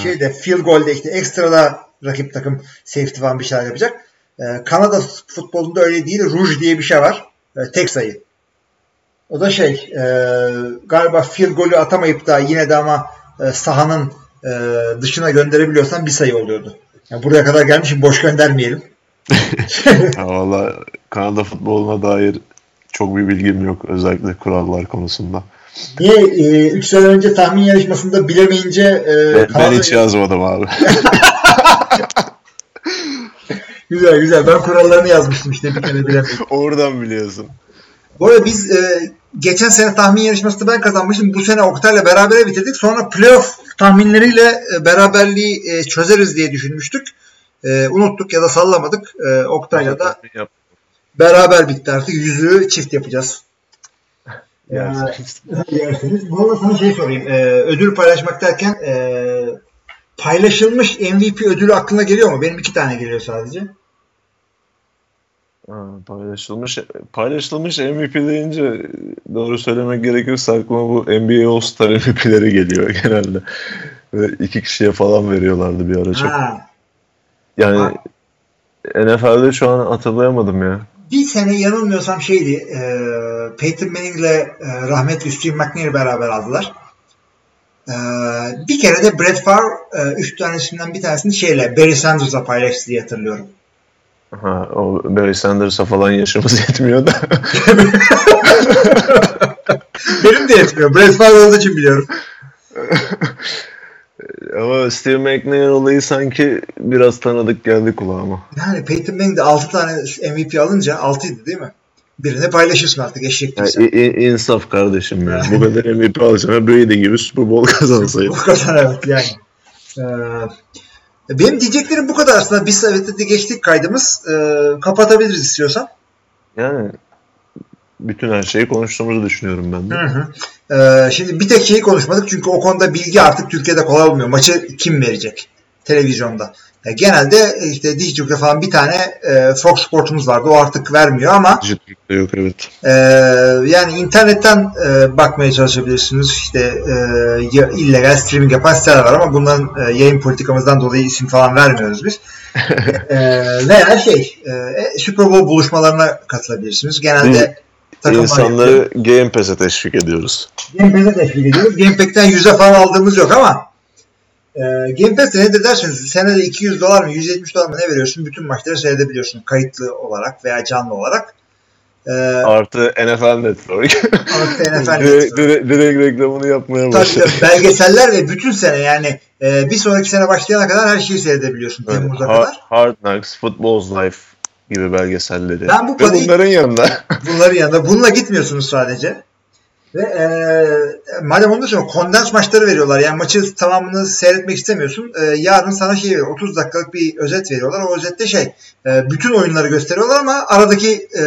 şeyde field goal'de işte ekstrada rakip takım safety falan bir şeyler yapacak. Ee, Kanada futbolunda öyle değil. Rouge diye bir şey var. Ee, tek sayı. O da şey e, galiba field golü atamayıp da yine de ama e, sahanın e, dışına gönderebiliyorsan bir sayı oluyordu. Yani buraya kadar gelmişim boş göndermeyelim. valla Kanada futboluna dair çok bir bilgim yok özellikle kurallar konusunda. Niye 3 sene önce tahmin yarışmasında bilemeyince e, Ben, ben Kanada- hiç yazmadım abi. Güzel güzel. Ben kurallarını yazmıştım işte bir kere bilemedim. Oradan biliyorsun. Bu arada biz e, geçen sene tahmin yarışmasında ben kazanmıştım. Bu sene Oktay'la berabere bitirdik. Sonra playoff tahminleriyle e, beraberliği e, çözeriz diye düşünmüştük. E, unuttuk ya da sallamadık. E, Oktay'la da beraber bitti artık. Yüzüğü çift yapacağız. Yani. Yerseniz. Bu arada sana şey sorayım. E, ödül paylaşmak derken e, paylaşılmış MVP ödülü aklına geliyor mu? Benim iki tane geliyor sadece. Ha, paylaşılmış paylaşılmış MVP deyince doğru söylemek gerekirse aklıma bu NBA All-Star MVP'leri geliyor genelde. Ve iki kişiye falan veriyorlardı bir ara çok. Ha. Yani Ha. NFL'de şu an hatırlayamadım ya. bir sene yanılmıyorsam şeydi e, Peyton Manning ile e, rahmetli Steve McNair beraber aldılar. E, bir kere de Brett Favre e, üç tanesinden bir tanesini şeyle Barry Sanders'la paylaştı diye hatırlıyorum. Ha, o Barry Sanders'a falan yaşımız yetmiyor da. Benim de yetmiyor. Brett Favre için biliyorum. Ama Steve McNair olayı sanki biraz tanıdık geldi kulağıma. Yani Peyton Manning de 6 tane MVP alınca 6'ydı değil mi? Birini paylaşırsın artık eşek Yani, değilsen. i- i- insaf kardeşim ya. Bu kadar MVP alacağına Brady gibi Super Bowl kazansaydı. Bu kadar evet yani. Ee, benim diyeceklerim bu kadar aslında. Biz evet de geçtik kaydımız. Ee, kapatabiliriz istiyorsan. Yani bütün her şeyi konuştuğumuzu düşünüyorum ben de. Hı hı. Ee, şimdi bir tek şeyi konuşmadık çünkü o konuda bilgi artık Türkiye'de kolay olmuyor. Maçı kim verecek televizyonda? Yani genelde işte Dijitürk'te falan bir tane e, Fox Sports'umuz vardı. O artık vermiyor ama Dijitalde yok evet. e, yani internetten e, bakmaya çalışabilirsiniz. İşte e, illegal streaming yapan siteler var ama bunların e, yayın politikamızdan dolayı isim falan vermiyoruz biz. e, veya şey e, Super Bowl buluşmalarına katılabilirsiniz. Genelde yapıyor. İnsanları Game Pass'e teşvik ediyoruz. Game Pass'e teşvik ediyoruz. Game Pack'ten 100'e falan aldığımız yok ama e, Game Pass'te nedir derseniz senede 200 dolar mı 170 dolar mı ne veriyorsun? Bütün maçları seyredebiliyorsun. Kayıtlı olarak veya canlı olarak. E, Artı NFL Network. artı NFL direkt, direkt, direkt reklamını yapmaya başladı. tabii, belgeseller ve bütün sene yani e, bir sonraki sene başlayana kadar her şeyi seyredebiliyorsun Evet, Temmuz'a Hard, kadar. Hard Knocks, Football's Life gibi belgeselleri. Ben bu Ve bunların yanında Bunların yanında bununla gitmiyorsunuz sadece. Ve e, madem onu da söylüyorum kondens maçları veriyorlar. Yani maçı tamamını seyretmek istemiyorsun. E, yarın sana şey veriyor. 30 dakikalık bir özet veriyorlar. O özette şey e, bütün oyunları gösteriyorlar ama aradaki e,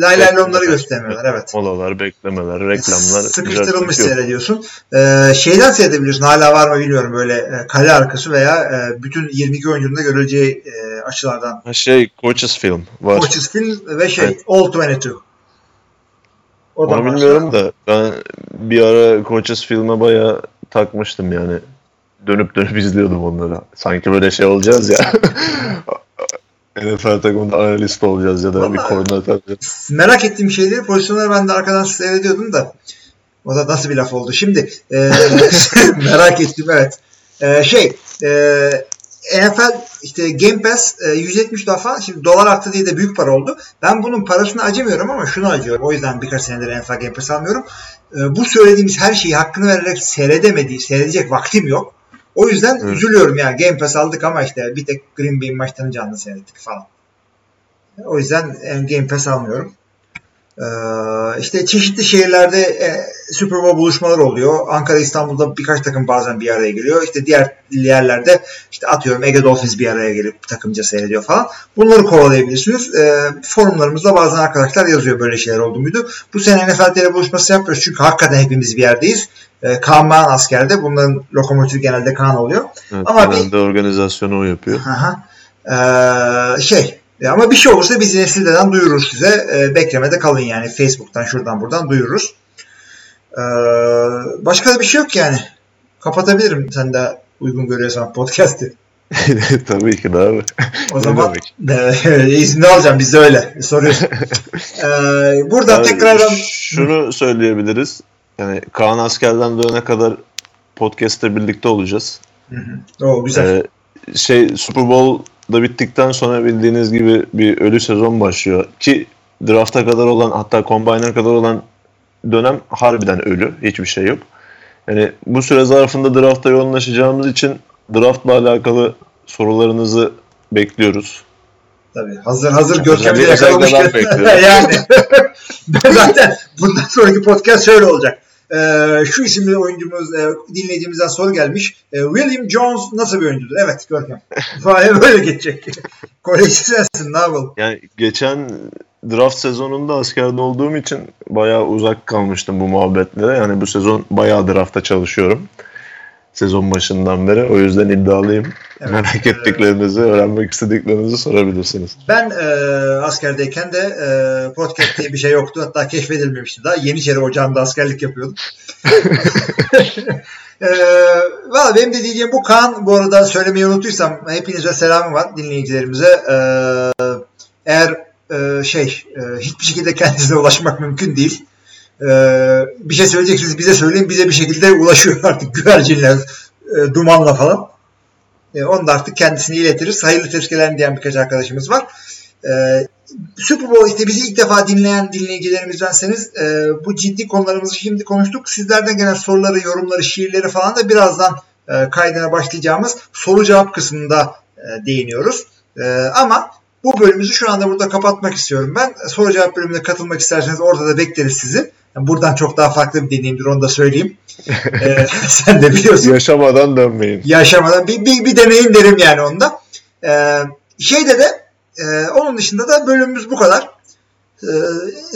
lay lay lomları göstermiyorlar. Evet. Molalar, beklemeler, reklamlar. Sıkıştırılmış seyrediyorsun. E, şeyden seyredebiliyorsun. Hala var mı bilmiyorum. Böyle e, kale arkası veya e, bütün 22 oyuncunun da görüleceği e, açılardan. Şey Coaches Film var. Coaches Film ve şey Evet. All 22. O da Onu bilmiyorum da ben bir ara Coaches Film'e bayağı takmıştım yani. Dönüp dönüp izliyordum onları. Sanki böyle şey olacağız ya. NFL takımında analist olacağız ya da bir Vallahi- koordinatör olacağız. merak ettiğim şeyleri pozisyonları ben de arkadan seyrediyordum da o da nasıl bir laf oldu. Şimdi e, merak ettim evet. E, şey e, NFL işte Game Pass e, 170 defa şimdi dolar arttı diye de büyük para oldu. Ben bunun parasını acımıyorum ama şunu acıyorum. O yüzden birkaç senedir NFL Game Pass almıyorum. E, bu söylediğimiz her şeyi hakkını vererek seyredemediği, seyredecek vaktim yok. O yüzden Evet. üzülüyorum yani Game Pass aldık ama işte bir tek Green Bay maçlarını canlı seyrettik falan. O yüzden e, Game Pass almıyorum. Ee, işte çeşitli şehirlerde e, Super Bowl buluşmaları oluyor. Ankara, İstanbul'da birkaç takım bazen bir araya geliyor. İşte diğer yerlerde işte atıyorum Ege Dolphins bir araya gelip takımca seyrediyor falan. Bunları kovalayabilirsiniz. Ee, forumlarımızda bazen arkadaşlar yazıyor böyle şeyler oldu muydu. Bu sene NFL'de buluşması yapıyoruz çünkü hakikaten hepimiz bir yerdeyiz. Ee, Kaan Mağan askerde. Bunların lokomotifi genelde Kaan oluyor. Evet, Ama bir- organizasyonu o yapıyor. Aha. Ee, şey e, ama bir şey olursa biz yine siteden duyururuz size. Ee, beklemede kalın yani. Facebook'tan şuradan buradan duyururuz. Ee, başka da bir şey yok yani. Kapatabilirim sen de uygun görüyorsan podcast'i. Tabii ki de abi. O Ne zaman e, izni alacağım biz de öyle. Soruyorsun. Ee, buradan Abi, tekrardan Şunu söyleyebiliriz. Yani Kaan askerden dönene kadar podcast'te birlikte olacağız. o güzel. Ee, şey Super Bowl da bittikten sonra bildiğiniz gibi bir ölü sezon başlıyor. Ki draft'a kadar olan hatta combine'a kadar olan dönem harbiden ölü. Hiçbir şey yok. Yani bu süre zarfında draft'a yoğunlaşacağımız için draft'la alakalı sorularınızı bekliyoruz. Tabii. Hazır hazır Görkem'de Özellikle- yakalamış. özellikle ben bekliyorum. yani. ben zaten bundan sonraki podcast şöyle olacak. Ee, şu isimli oyuncumuz, e, dinleyicimizden soru gelmiş. E, William Jones nasıl bir oyuncudur? Evet Görkem. Vay böyle geçecek. Kolejci sensin ne yapalım? Yani geçen draft sezonunda askerde olduğum için bayağı uzak kalmıştım bu muhabbetlere. Yani bu sezon bayağı draftta çalışıyorum. Sezon başından beri. O yüzden iddialıyım. Evet. Merak ettiklerinizi, öğrenmek istediklerinizi sorabilirsiniz. Ben e, askerdeyken de e, podcast diye bir şey yoktu. Hatta keşfedilmemişti daha. Yeniçeri Ocağı'nda askerlik yapıyordum. e, Valla benim de diyeceğim bu Kaan. Bu arada söylemeyi unuttuysam hepinize selamı var dinleyicilerimize. E, eğer e, şey e, hiçbir şekilde kendisine ulaşmak mümkün değil. E, bir şey söyleyeceksiniz bize söyleyin. Bize bir şekilde ulaşıyor artık güvercinler, e, dumanla falan. E, onu da artık kendisine iletiriz. Hayırlı tezkeler diyen birkaç arkadaşımız var. E, Super Bowl işte bizi ilk defa dinleyen dinleyicilerimizdenseniz e, bu ciddi konularımızı şimdi konuştuk. Sizlerden gelen soruları, yorumları, şiirleri falan da birazdan e, kaydına başlayacağımız soru cevap kısmında e, değiniyoruz. Ama bu bölümümüzü şu anda burada kapatmak istiyorum ben. Soru cevap bölümüne katılmak isterseniz orada da bekleriz sizi. Yani buradan çok daha farklı bir deneyimdir onu da söyleyeyim. E, sen de biliyorsun Yaşamadan dönmeyin. yaşamadan bir, bir, bir deneyim derim yani onda. Ee, şeyde de e, onun dışında da bölümümüz bu kadar. Ee,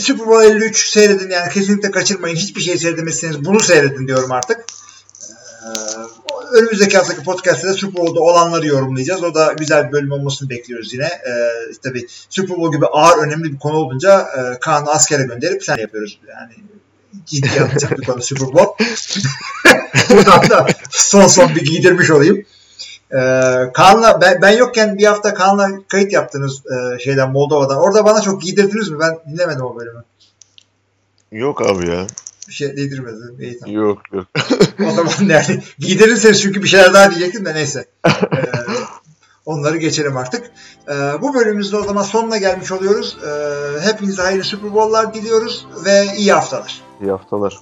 Super Bowl 53 seyredin yani kesinlikle kaçırmayın. Hiçbir şey seyredemezseniz bunu seyredin diyorum artık. Ee, önümüzdeki haftaki podcast'te de Super Bowl'da olanları yorumlayacağız. O da güzel bir bölüm olmasını bekliyoruz yine. Ee, tabii Super Bowl gibi ağır önemli bir konu olunca e, Kaan'ı askere gönderip sen yapıyoruz. Yani ciddi alacak bir konu Super Bowl. Buradan da son son bir giydirmiş olayım. Ee, Kaan'la ben, ben yokken bir hafta Kaan'la kayıt yaptınız e, şeyden Moldova'dan. Orada bana çok giydirdiniz mi? Ben dinlemedim o bölümü. Yok abi ya. Bir şey giydirmedim. İyi tamam. Yok yok. O zaman yani giydirirseniz çünkü bir şeyler daha diyecektim de neyse. Ee, onları geçelim artık. Ee, bu bölümümüzde o zaman sonuna gelmiş oluyoruz. Ee, hepinize hayırlı Super Bowl'lar diliyoruz ve iyi haftalar. İyi haftalar.